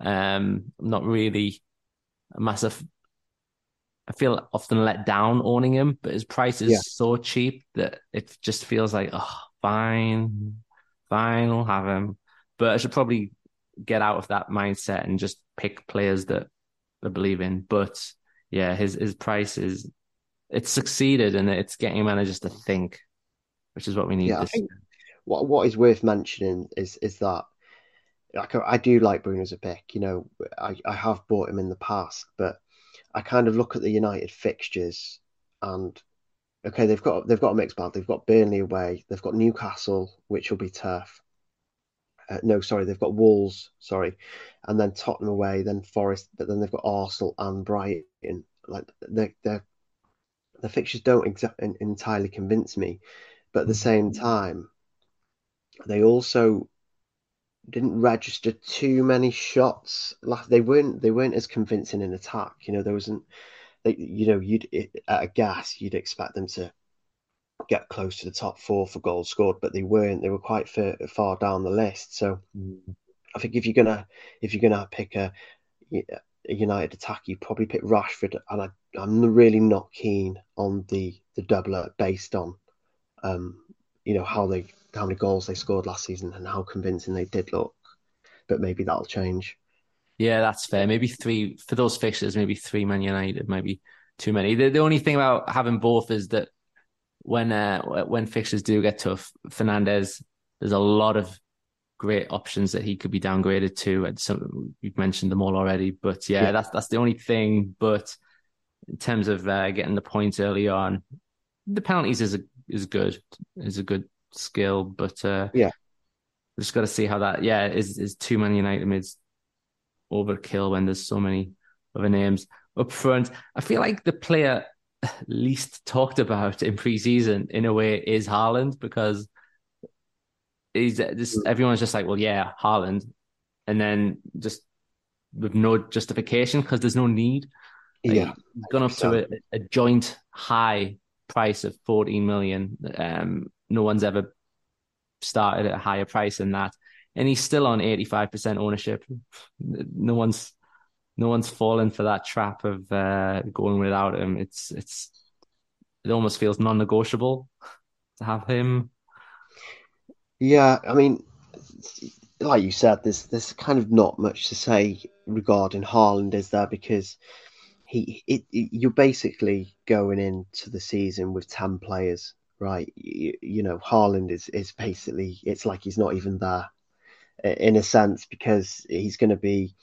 um, I'm not really a massive. I feel often let down owning him, but his price is yeah. so cheap that it just feels like, oh, fine, fine, I'll have him. But I should probably get out of that mindset and just pick players that I believe in. But yeah, his his price is it's succeeded and it's getting managers to think, which is what we need. Yeah, what what is worth mentioning is is that like I do like Bruno as a pick. You know, I, I have bought him in the past, but I kind of look at the United fixtures and okay, they've got they've got a mixed bag. They've got Burnley away. They've got Newcastle, which will be tough. Uh, no, sorry, they've got Wolves. Sorry, and then Tottenham away, then Forest, but then they've got Arsenal and Brighton. Like they they the fixtures don't exa- entirely convince me, but at the same time, they also didn't register too many shots. Like they weren't they weren't as convincing in attack. You know, there wasn't. They, you know, you'd at a gas, you'd expect them to get close to the top four for goals scored, but they weren't. They were quite far, far down the list. So mm. I think if you're gonna if you're gonna pick a, a United attack, you probably pick Rashford, and I, I'm really not keen on the the doubler based on, um, you know how they how many goals they scored last season and how convincing they did look. But maybe that'll change. Yeah, that's fair. Maybe three for those fixtures. Maybe three Man United. Maybe too many. The, the only thing about having both is that when uh, when fixtures do get tough, Fernandes, there's a lot of great options that he could be downgraded to. And some you've mentioned them all already, but yeah, yeah. that's that's the only thing. But in terms of uh, getting the points early on, the penalties is a, is good is a good skill, but uh, yeah, just got to see how that. Yeah, is is too many United mids overkill when there's so many other names up front. I feel like the player least talked about in preseason in a way is Haaland because he's just mm. everyone's just like, well, yeah, Haaland, and then just with no justification because there's no need. Like, yeah, gone up to a, a, joint high price of 14 million. Um, no one's ever started at a higher price than that, and he's still on 85% ownership. No one's no one's fallen for that trap of uh, going without him. It's it's it almost feels non-negotiable to have him. Yeah, I mean, like you said, there's there's kind of not much to say regarding Haaland, is there? Because he it, it, you're basically going into the season with ten players, right? You, you know, Haaland is is basically it's like he's not even there in a sense because he's going to be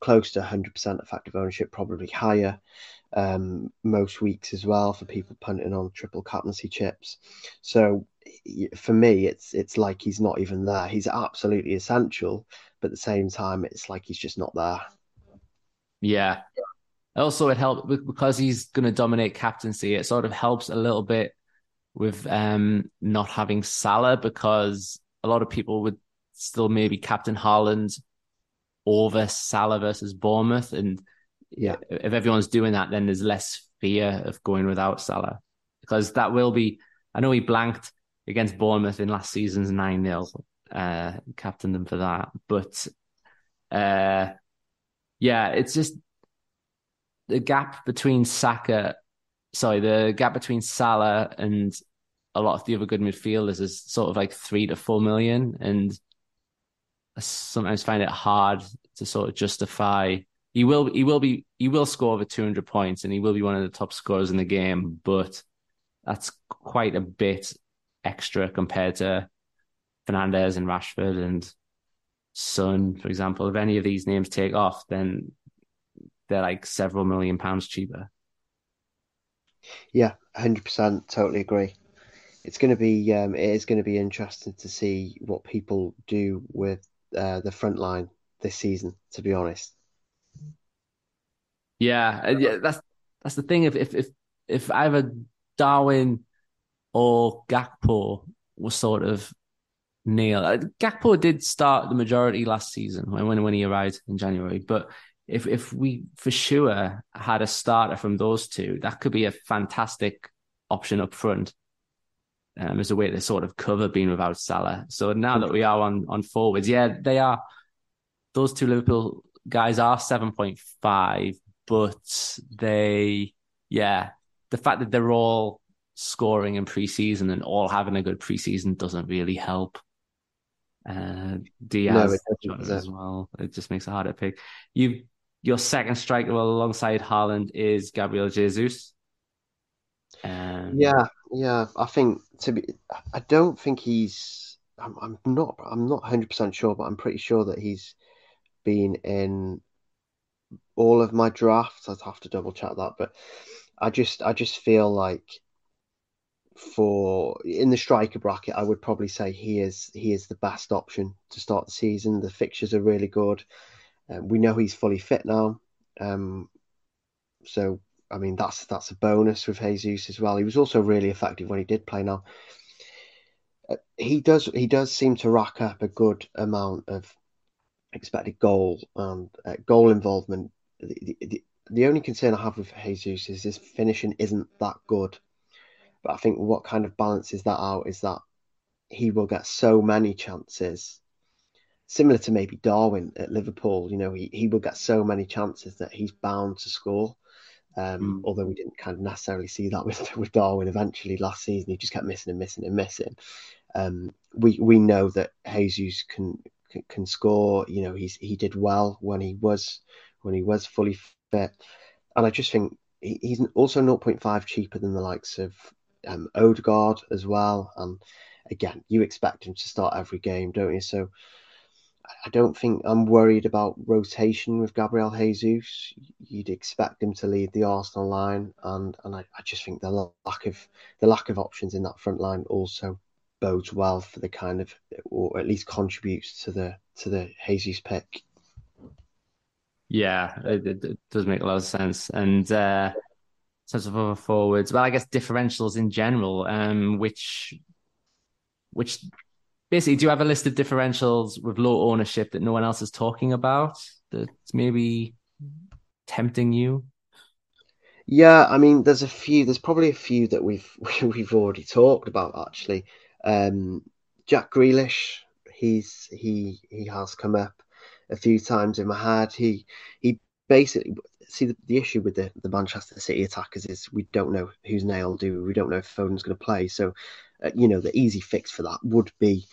close to 100% effective ownership, probably higher um, most weeks as well for people punting on triple captaincy chips. So for me, it's it's like he's not even there. He's absolutely essential, but at the same time, it's like he's just not there. Yeah. Also, it helps because he's going to dominate captaincy. It sort of helps a little bit with um, not having Salah because a lot of people would still maybe captain Haaland over Salah versus Bournemouth. And yeah, if everyone's doing that, then there's less fear of going without Salah because that will be. I know he blanked against Bournemouth in last season's 9 0, uh, captained them for that. But uh, yeah, it's just the gap between Saka, sorry, the gap between Salah and a lot of the other good midfielders is sort of like three to four million. And I sometimes find it hard to sort of justify. He will, he will be, he will score over 200 points and he will be one of the top scorers in the game, but that's quite a bit extra compared to Fernandes and Rashford and Son, for example. If any of these names take off, then they're like several million pounds cheaper. Yeah, hundred percent, totally agree. It's going to be, um, it is going to be interesting to see what people do with uh, the front line this season. To be honest. Yeah, yeah, that's that's the thing. If if if if either Darwin or Gakpo was sort of nailed. Uh, Gakpo did start the majority last season when when he arrived in January, but if if we for sure had a starter from those two, that could be a fantastic option up front. Um, as a way to sort of cover being without Salah. So now that we are on on forwards, yeah, they are those two Liverpool guys are seven point five, but they yeah, the fact that they're all scoring in preseason and all having a good preseason doesn't really help. Uh, Diaz no, as well. It just makes it harder to pick. You, your second striker alongside Haaland is Gabriel Jesus. Um, yeah, yeah. I think to be, I don't think he's. I'm, I'm not. I'm not 100 percent sure, but I'm pretty sure that he's been in all of my drafts. I'd have to double check that, but I just I just feel like for in the striker bracket, I would probably say he is he is the best option to start the season. The fixtures are really good. Um, we know he's fully fit now, um, so I mean that's that's a bonus with Jesus as well. He was also really effective when he did play. Now uh, he does he does seem to rack up a good amount of expected goal and uh, goal involvement. The, the, the only concern I have with Jesus is his finishing isn't that good. But I think what kind of balances that out is that he will get so many chances, similar to maybe Darwin at Liverpool. You know, he, he will get so many chances that he's bound to score. Um, mm. Although we didn't kind of necessarily see that with with Darwin eventually last season, he just kept missing and missing and missing. Um, we we know that Jesus can, can can score. You know, he's he did well when he was when he was fully fit, and I just think he's also 0.5 cheaper than the likes of um, Odegaard as well. And again, you expect him to start every game, don't you? So I don't think I'm worried about rotation with Gabriel Jesus. You'd expect him to lead the Arsenal line, and and I, I just think the lack of the lack of options in that front line also bodes well for the kind of, or at least contributes to the to the Jesus pick. Yeah, it, it, does make a lot of sense, and uh, in terms of other forwards, well, I guess differentials in general, um, which which basically do you have a list of differentials with low ownership that no one else is talking about that's maybe tempting you? Yeah, I mean, there's a few. There's probably a few that we've we've already talked about actually. Um, Jack Grealish, he's he he has come up a few times in my head. He he basically see the, the issue with the, the Manchester City attackers is we don't know who's nailed do we don't know if Foden's going to play. So, uh, you know, the easy fix for that would be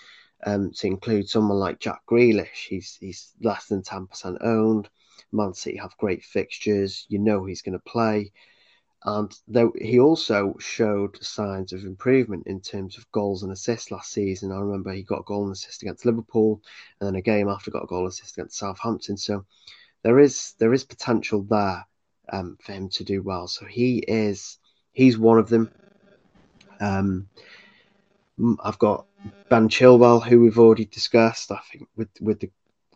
um, to include someone like Jack Grealish. He's he's less than ten percent owned. Man City have great fixtures. You know he's going to play. And though he also showed signs of improvement in terms of goals and assists last season. I remember he got a goal and assist against Liverpool, and then a game after got a goal and assist against Southampton. So there is there is potential there um, for him to do well. So he is he's one of them. Um, I've got Ben Chilwell, who we've already discussed. I think with with the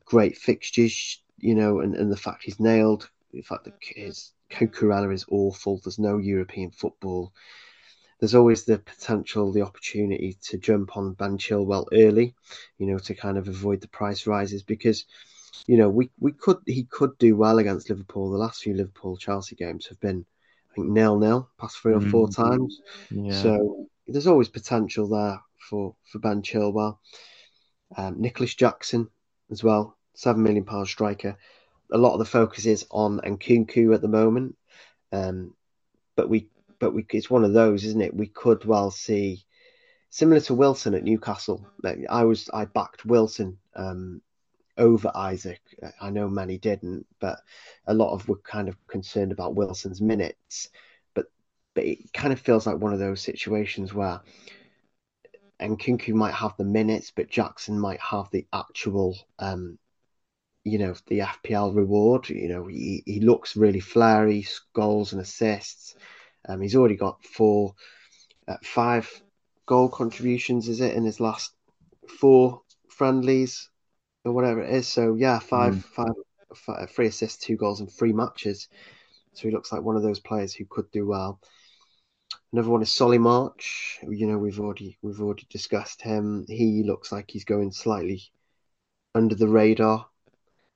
great fixtures, you know, and, and the fact he's nailed. The fact that his Cucurella is awful. There's no European football. There's always the potential, the opportunity to jump on Ben Chilwell early, you know, to kind of avoid the price rises because you know, we, we could he could do well against Liverpool. The last few Liverpool Chelsea games have been, I think, nil nil past three or four mm-hmm. times. Yeah. So there's always potential there for for Ben Chilwell, um, Nicolas Jackson as well, seven million pound striker. A lot of the focus is on Nkunku at the moment, um, but we but we it's one of those, isn't it? We could well see similar to Wilson at Newcastle. I was I backed Wilson um, over Isak. I know many didn't, but a lot of were kind of concerned about Wilson's minutes. But but it kind of feels like one of those situations where Nkunku might have the minutes, but Jackson might have the actual, um, you know, the FPL reward. You know, he, he looks really flary, goals and assists. Um, he's already got four, uh, five goal contributions, is it, in his last four friendlies or whatever it is. So yeah, five, mm. five, five, three assists, two goals in three matches. So he looks like one of those players who could do well. Another one is Solly March. You know, we've already we've already discussed him. He looks like he's going slightly under the radar.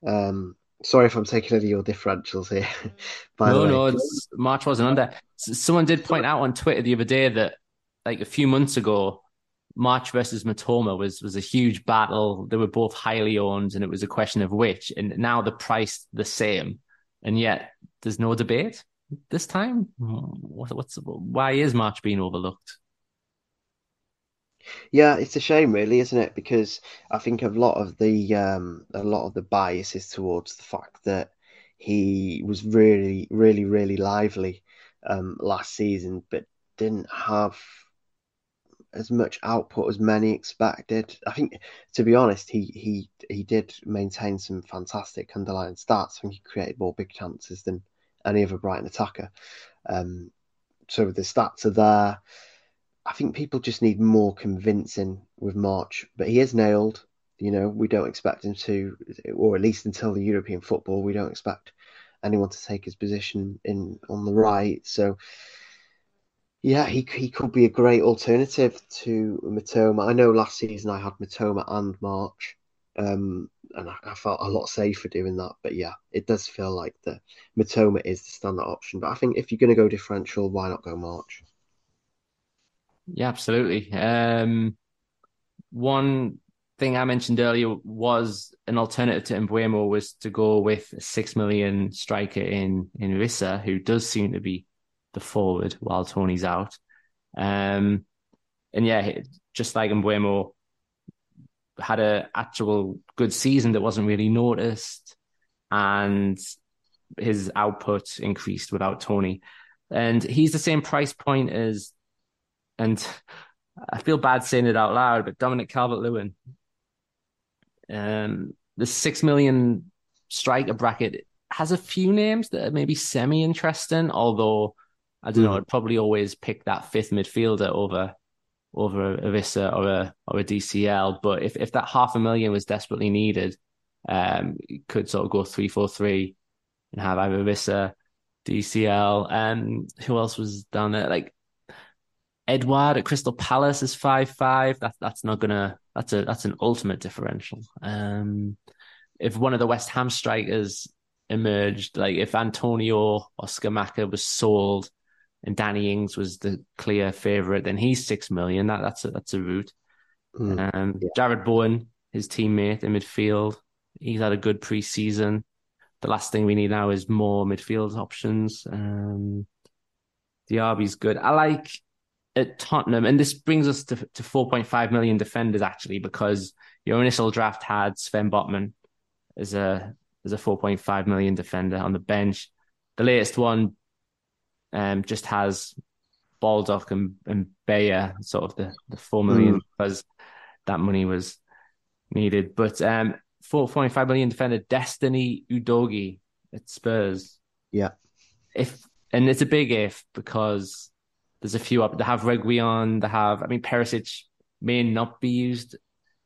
Um, sorry if I'm taking any of your differentials here. no, no, March wasn't under. Someone did point out on Twitter the other day that, like a few months ago, March versus Mitoma was was a huge battle. They were both highly owned, and it was a question of which. And now the price the same, and yet there's no debate this time. What, what's why is March being overlooked? Yeah, it's a shame, really, isn't it? Because I think a lot of the um, a lot of the bias is towards the fact that he was really, really, really lively um, last season, but didn't have as much output as many expected. I think, to be honest, he he he did maintain some fantastic underlying stats. I think he created more big chances than any other Brighton attacker. Um, so the stats are there. I think people just need more convincing with March, but he is nailed. You know, we don't expect him to, or at least until the European football, we don't expect anyone to take his position in on the right. So, yeah, he he could be a great alternative to Mitoma. I know last season I had Mitoma and March, um, and I, I, felt a lot safer doing that. But yeah, it does feel like the Mitoma is the standard option. But I think if you're going to go differential, why not go March? Yeah, absolutely. Um, one thing I mentioned earlier was an alternative to Mbeumo was to go with a six million striker in in Wissa, who does seem to be the forward while Toney's out. Um, and yeah, just like Mbeumo had a actual good season that wasn't really noticed, and his output increased without Toney. And he's the same price point as, and I feel bad saying it out loud, but Dominic Calvert Lewin um, the six million striker bracket has a few names that are maybe semi interesting, although I don't mm. know, hmm. I'd probably always pick that fifth midfielder over over a, Wissa or a or a DCL. But if, if that half a million was desperately needed, um, could sort of go three four three and have either Wissa, DCL, and who else was down there? Like Edouard at Crystal Palace is five five. That that's not gonna that's a that's an ultimate differential. Um, if one of the West Ham strikers emerged, like if Antonio or Scamacca was sold and Danny Ings was the clear favourite, then he's six million. That that's a that's a route. Mm, um, yeah. Jarrod Bowen, his teammate in midfield, he's had a good pre-season. The last thing we need now is more midfield options. Um, Diaby's good. I like at Tottenham, and this brings us to, to 4.5 million defenders actually, because your initial draft had Sven Botman as a as a 4.5 million defender on the bench. The latest one um, just has Baldock and, and Beyer, sort of the, the 4 million, mm. because that money was needed. But um, 4.5 million defender Destiny Udogie at Spurs. Yeah. If and it's a big if because there's a few up. They have Reguilon. They have. I mean, Perisic may not be used.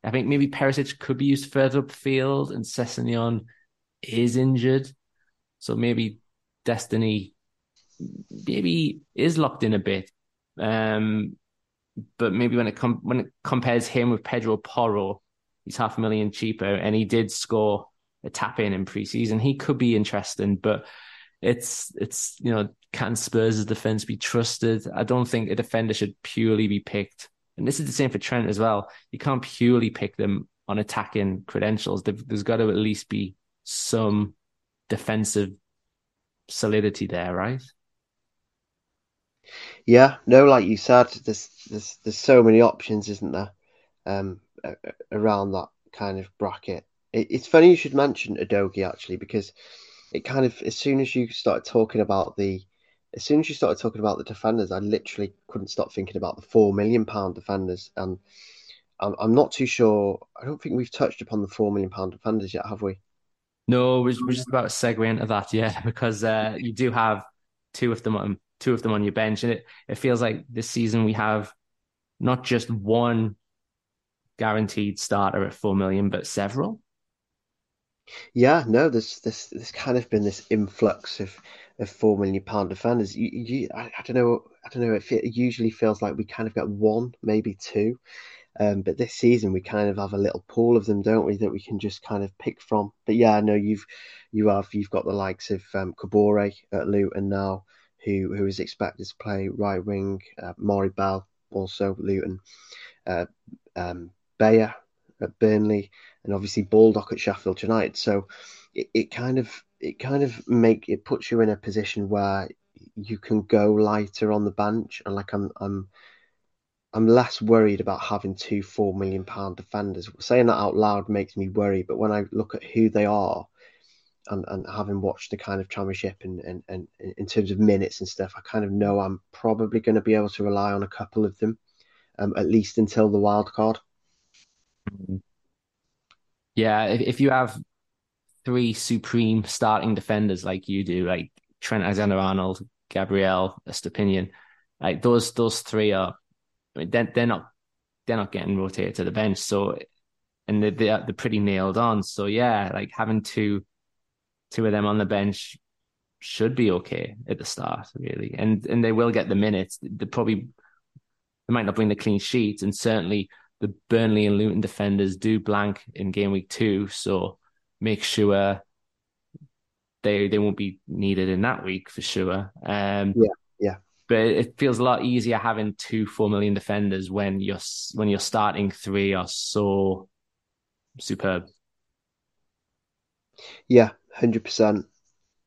I think maybe Perisic could be used further upfield, and Sessegnon is injured, so maybe Destiny maybe is locked in a bit. Um, but maybe when it com- when it compares him with Pedro Porro, he's half a million cheaper, and he did score a tap in in preseason. He could be interesting, but it's it's you know can Spurs' defense be trusted? I don't think a defender should purely be picked. And this is the same for Trent as well. You can't purely pick them on attacking credentials. There's got to at least be some defensive solidity there, right? Yeah, no, like you said, there's there's there's so many options, isn't there, um, around that kind of bracket. It, it's funny you should mention Udogie actually because it kind of as soon as you started talking about the as soon as you started talking about the defenders, I literally couldn't stop thinking about the four million pound defenders, and I'm, I'm not too sure. I don't think we've touched upon the four million pound defenders yet, have we? No, we're, we're just about to segue into that, yeah, because uh, you do have two of them on two of them on your bench, and it it feels like this season we have not just one guaranteed starter at four million, but several. Yeah, no, there's this there's kind of been this influx of of four million pound defenders. You, you I, I, don't know, I don't know. It, it, usually feels like we kind of got one, maybe two, um, but this season we kind of have a little pool of them, don't we? That we can just kind of pick from. But yeah, I know you've you have you've got the likes of um, Kabore at Luton now, who who is expected to play right wing. Uh, Amari'i Bell also Luton, uh, um, Beyer at Burnley, and obviously Baldock at Sheffield United. So it, it kind of it kind of make it puts you in a position where you can go lighter on the bench and like I'm I'm I'm less worried about having two four million pound defenders. Saying that out loud makes me worry, but when I look at who they are and, and having watched the kind of championship and, and, and in terms of minutes and stuff, I kind of know I'm probably going to be able to rely on a couple of them, um, at least until the wild card. Yeah, if, if you have three supreme starting defenders like you do, like Trent Alexander Arnold, Gabriel Estupiñán, like those those three are they're, they're not they're not getting rotated to the bench. So and they're, they're they're pretty nailed on. So yeah, like having two two of them on the bench should be okay at the start, really. And and they will get the minutes. They probably they might not bring the clean sheets, and certainly the Burnley and Luton defenders do blank in game week two. So make sure they they won't be needed in that week for sure. Um, yeah, yeah. But it feels a lot easier having two four million defenders when you're when you're starting three are so superb. Yeah, hundred percent,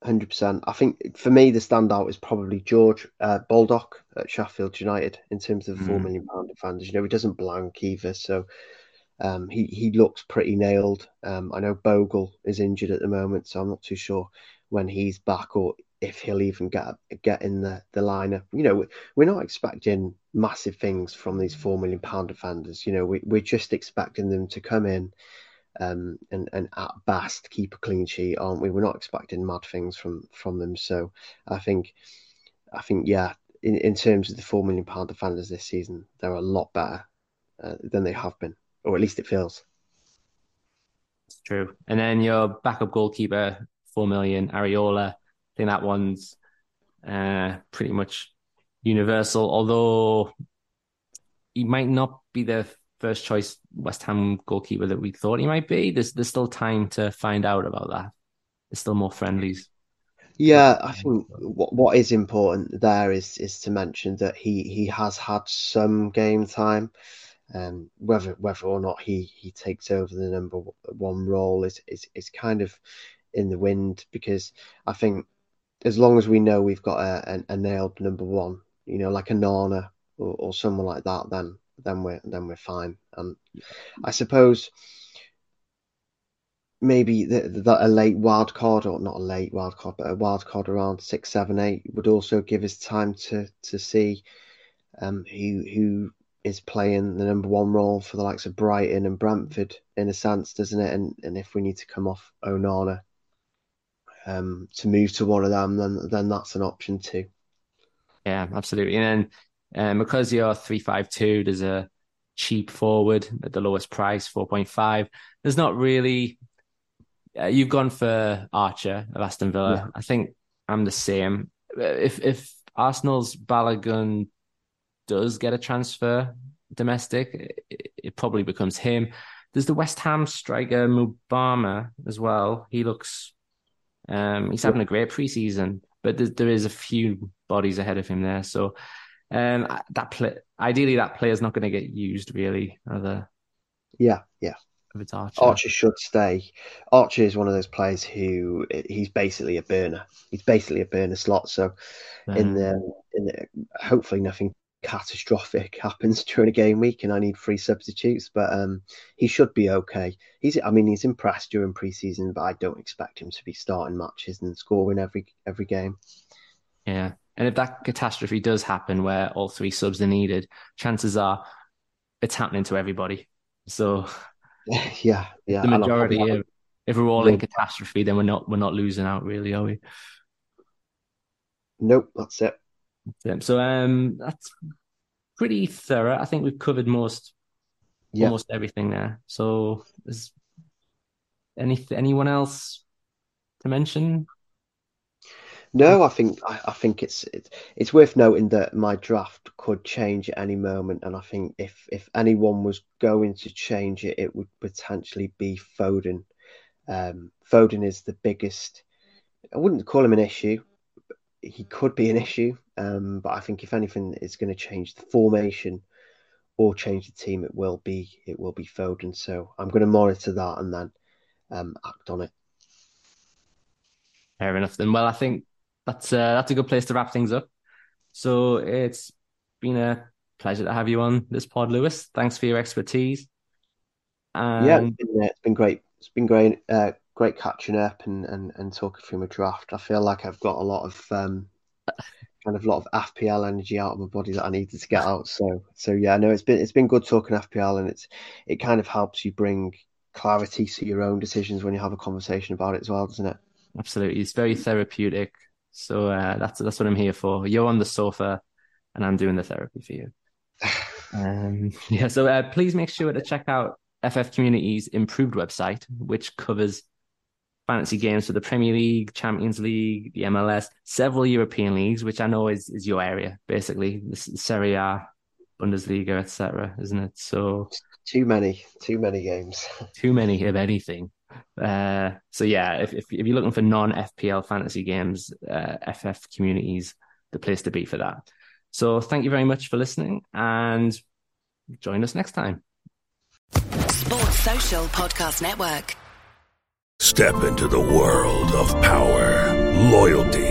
hundred percent. I think for me the standout is probably George uh, Baldock at Sheffield United in terms of mm. four million pound defenders. You know, he doesn't blank either, so um, he he looks pretty nailed. Um, I know Bogle is injured at the moment, so I'm not too sure when he's back or if he'll even get get in the the lineup. You know, we're not expecting massive things from these four million pound defenders. You know, we we're just expecting them to come in. Um, and and at best keep a clean sheet, aren't we? We're not expecting mad things from from them. So I think, I think yeah, in, in terms of the four million pound defenders this season, they're a lot better uh, than they have been or at least it feels. It's true. And then your backup goalkeeper, four million, Areola. I think that one's uh, pretty much universal. Although he might not be the first choice West Ham goalkeeper that we thought he might be. There's there's still time to find out about that. There's still more friendlies. Yeah, I think what what is important there is is to mention that he he has had some game time. Um, whether whether or not he, he takes over the number one role is, is is kind of in the wind because I think as long as we know we've got a, a, a nailed number one, you know, like Onana or, or someone like that, then then we're then we're fine. And I suppose maybe that a late wild card or not a late wild card, but a wild card around six, seven, eight would also give us time to to see um, who who is playing the number one role for the likes of Brighton and Brentford in a sense, doesn't it? And and if we need to come off Onana um, to move to one of them, then then that's an option too. Yeah, absolutely. And then um, because you're three five two, there's a cheap forward at the lowest price, four point five. There's not really. Uh, you've gone for Archer of Aston Villa. Yeah. I think I'm the same. If if Arsenal's Balogun does get a transfer domestic, it, it probably becomes him. There's the West Ham striker Mubama as well. He looks, um, he's having a great preseason, but there, there is a few bodies ahead of him there. So, um, that play, ideally, that player's not going to get used really. Other, yeah, yeah. If it's Archer. Archer should stay. Archer is one of those players who he's basically a burner. He's basically a burner slot. So, in the in the hopefully nothing catastrophic happens during a game week and I need three substitutes, but um, he should be okay. He's, I mean, he's impressed during preseason, but I don't expect him to be starting matches and scoring every every game. Yeah, and if that catastrophe does happen, where all three subs are needed, chances are it's happening to everybody. So, yeah, yeah, the majority. If, if we're all in catastrophe, then we're not we're not losing out, really, are we? Nope, that's it. So um, that's pretty thorough. I think we've covered most, yeah. almost everything there. So is any anyone else to mention? No, I think I, I think it's, it's it's worth noting that my draft could change at any moment, and I think if if anyone was going to change it, it would potentially be Foden. Um, Foden is the biggest. I wouldn't call him an issue he could be an issue. Um, but I think if anything is going to change the formation or change the team, it will be it will be Foden. So I'm going to monitor that and then um, act on it. Fair enough. Then, well, I think that's uh, that's a good place to wrap things up. So it's been a pleasure to have you on this pod, Louis. Thanks for your expertise. And... Yeah, it's been, uh, it's been great. It's been great. Uh, great catching up and, and, and talking through my draft. I feel like I've got a lot of um, kind of a lot of FPL energy out of my body that I needed to get out. So so yeah, no, it's been it's been good talking FPL and it's it kind of helps you bring clarity to your own decisions when you have a conversation about it as well, doesn't it? Absolutely, it's very therapeutic. So uh, that's that's what I'm here for. You're on the sofa, and I'm doing the therapy for you. um, yeah, so uh, please make sure to check out FF Community's improved website, which covers fantasy games for the Premier League, Champions League, the MLS, several European leagues, which I know is, is your area, basically, the Serie A, Bundesliga, etc., isn't it? So too many, too many games, too many of anything. Uh, so yeah, if, if, if you're looking for non FPL fantasy games, uh, FF Communities the place to be for that. So thank you very much for listening, and join us next time. Sports Social Podcast Network. Step into the world of power, loyalty,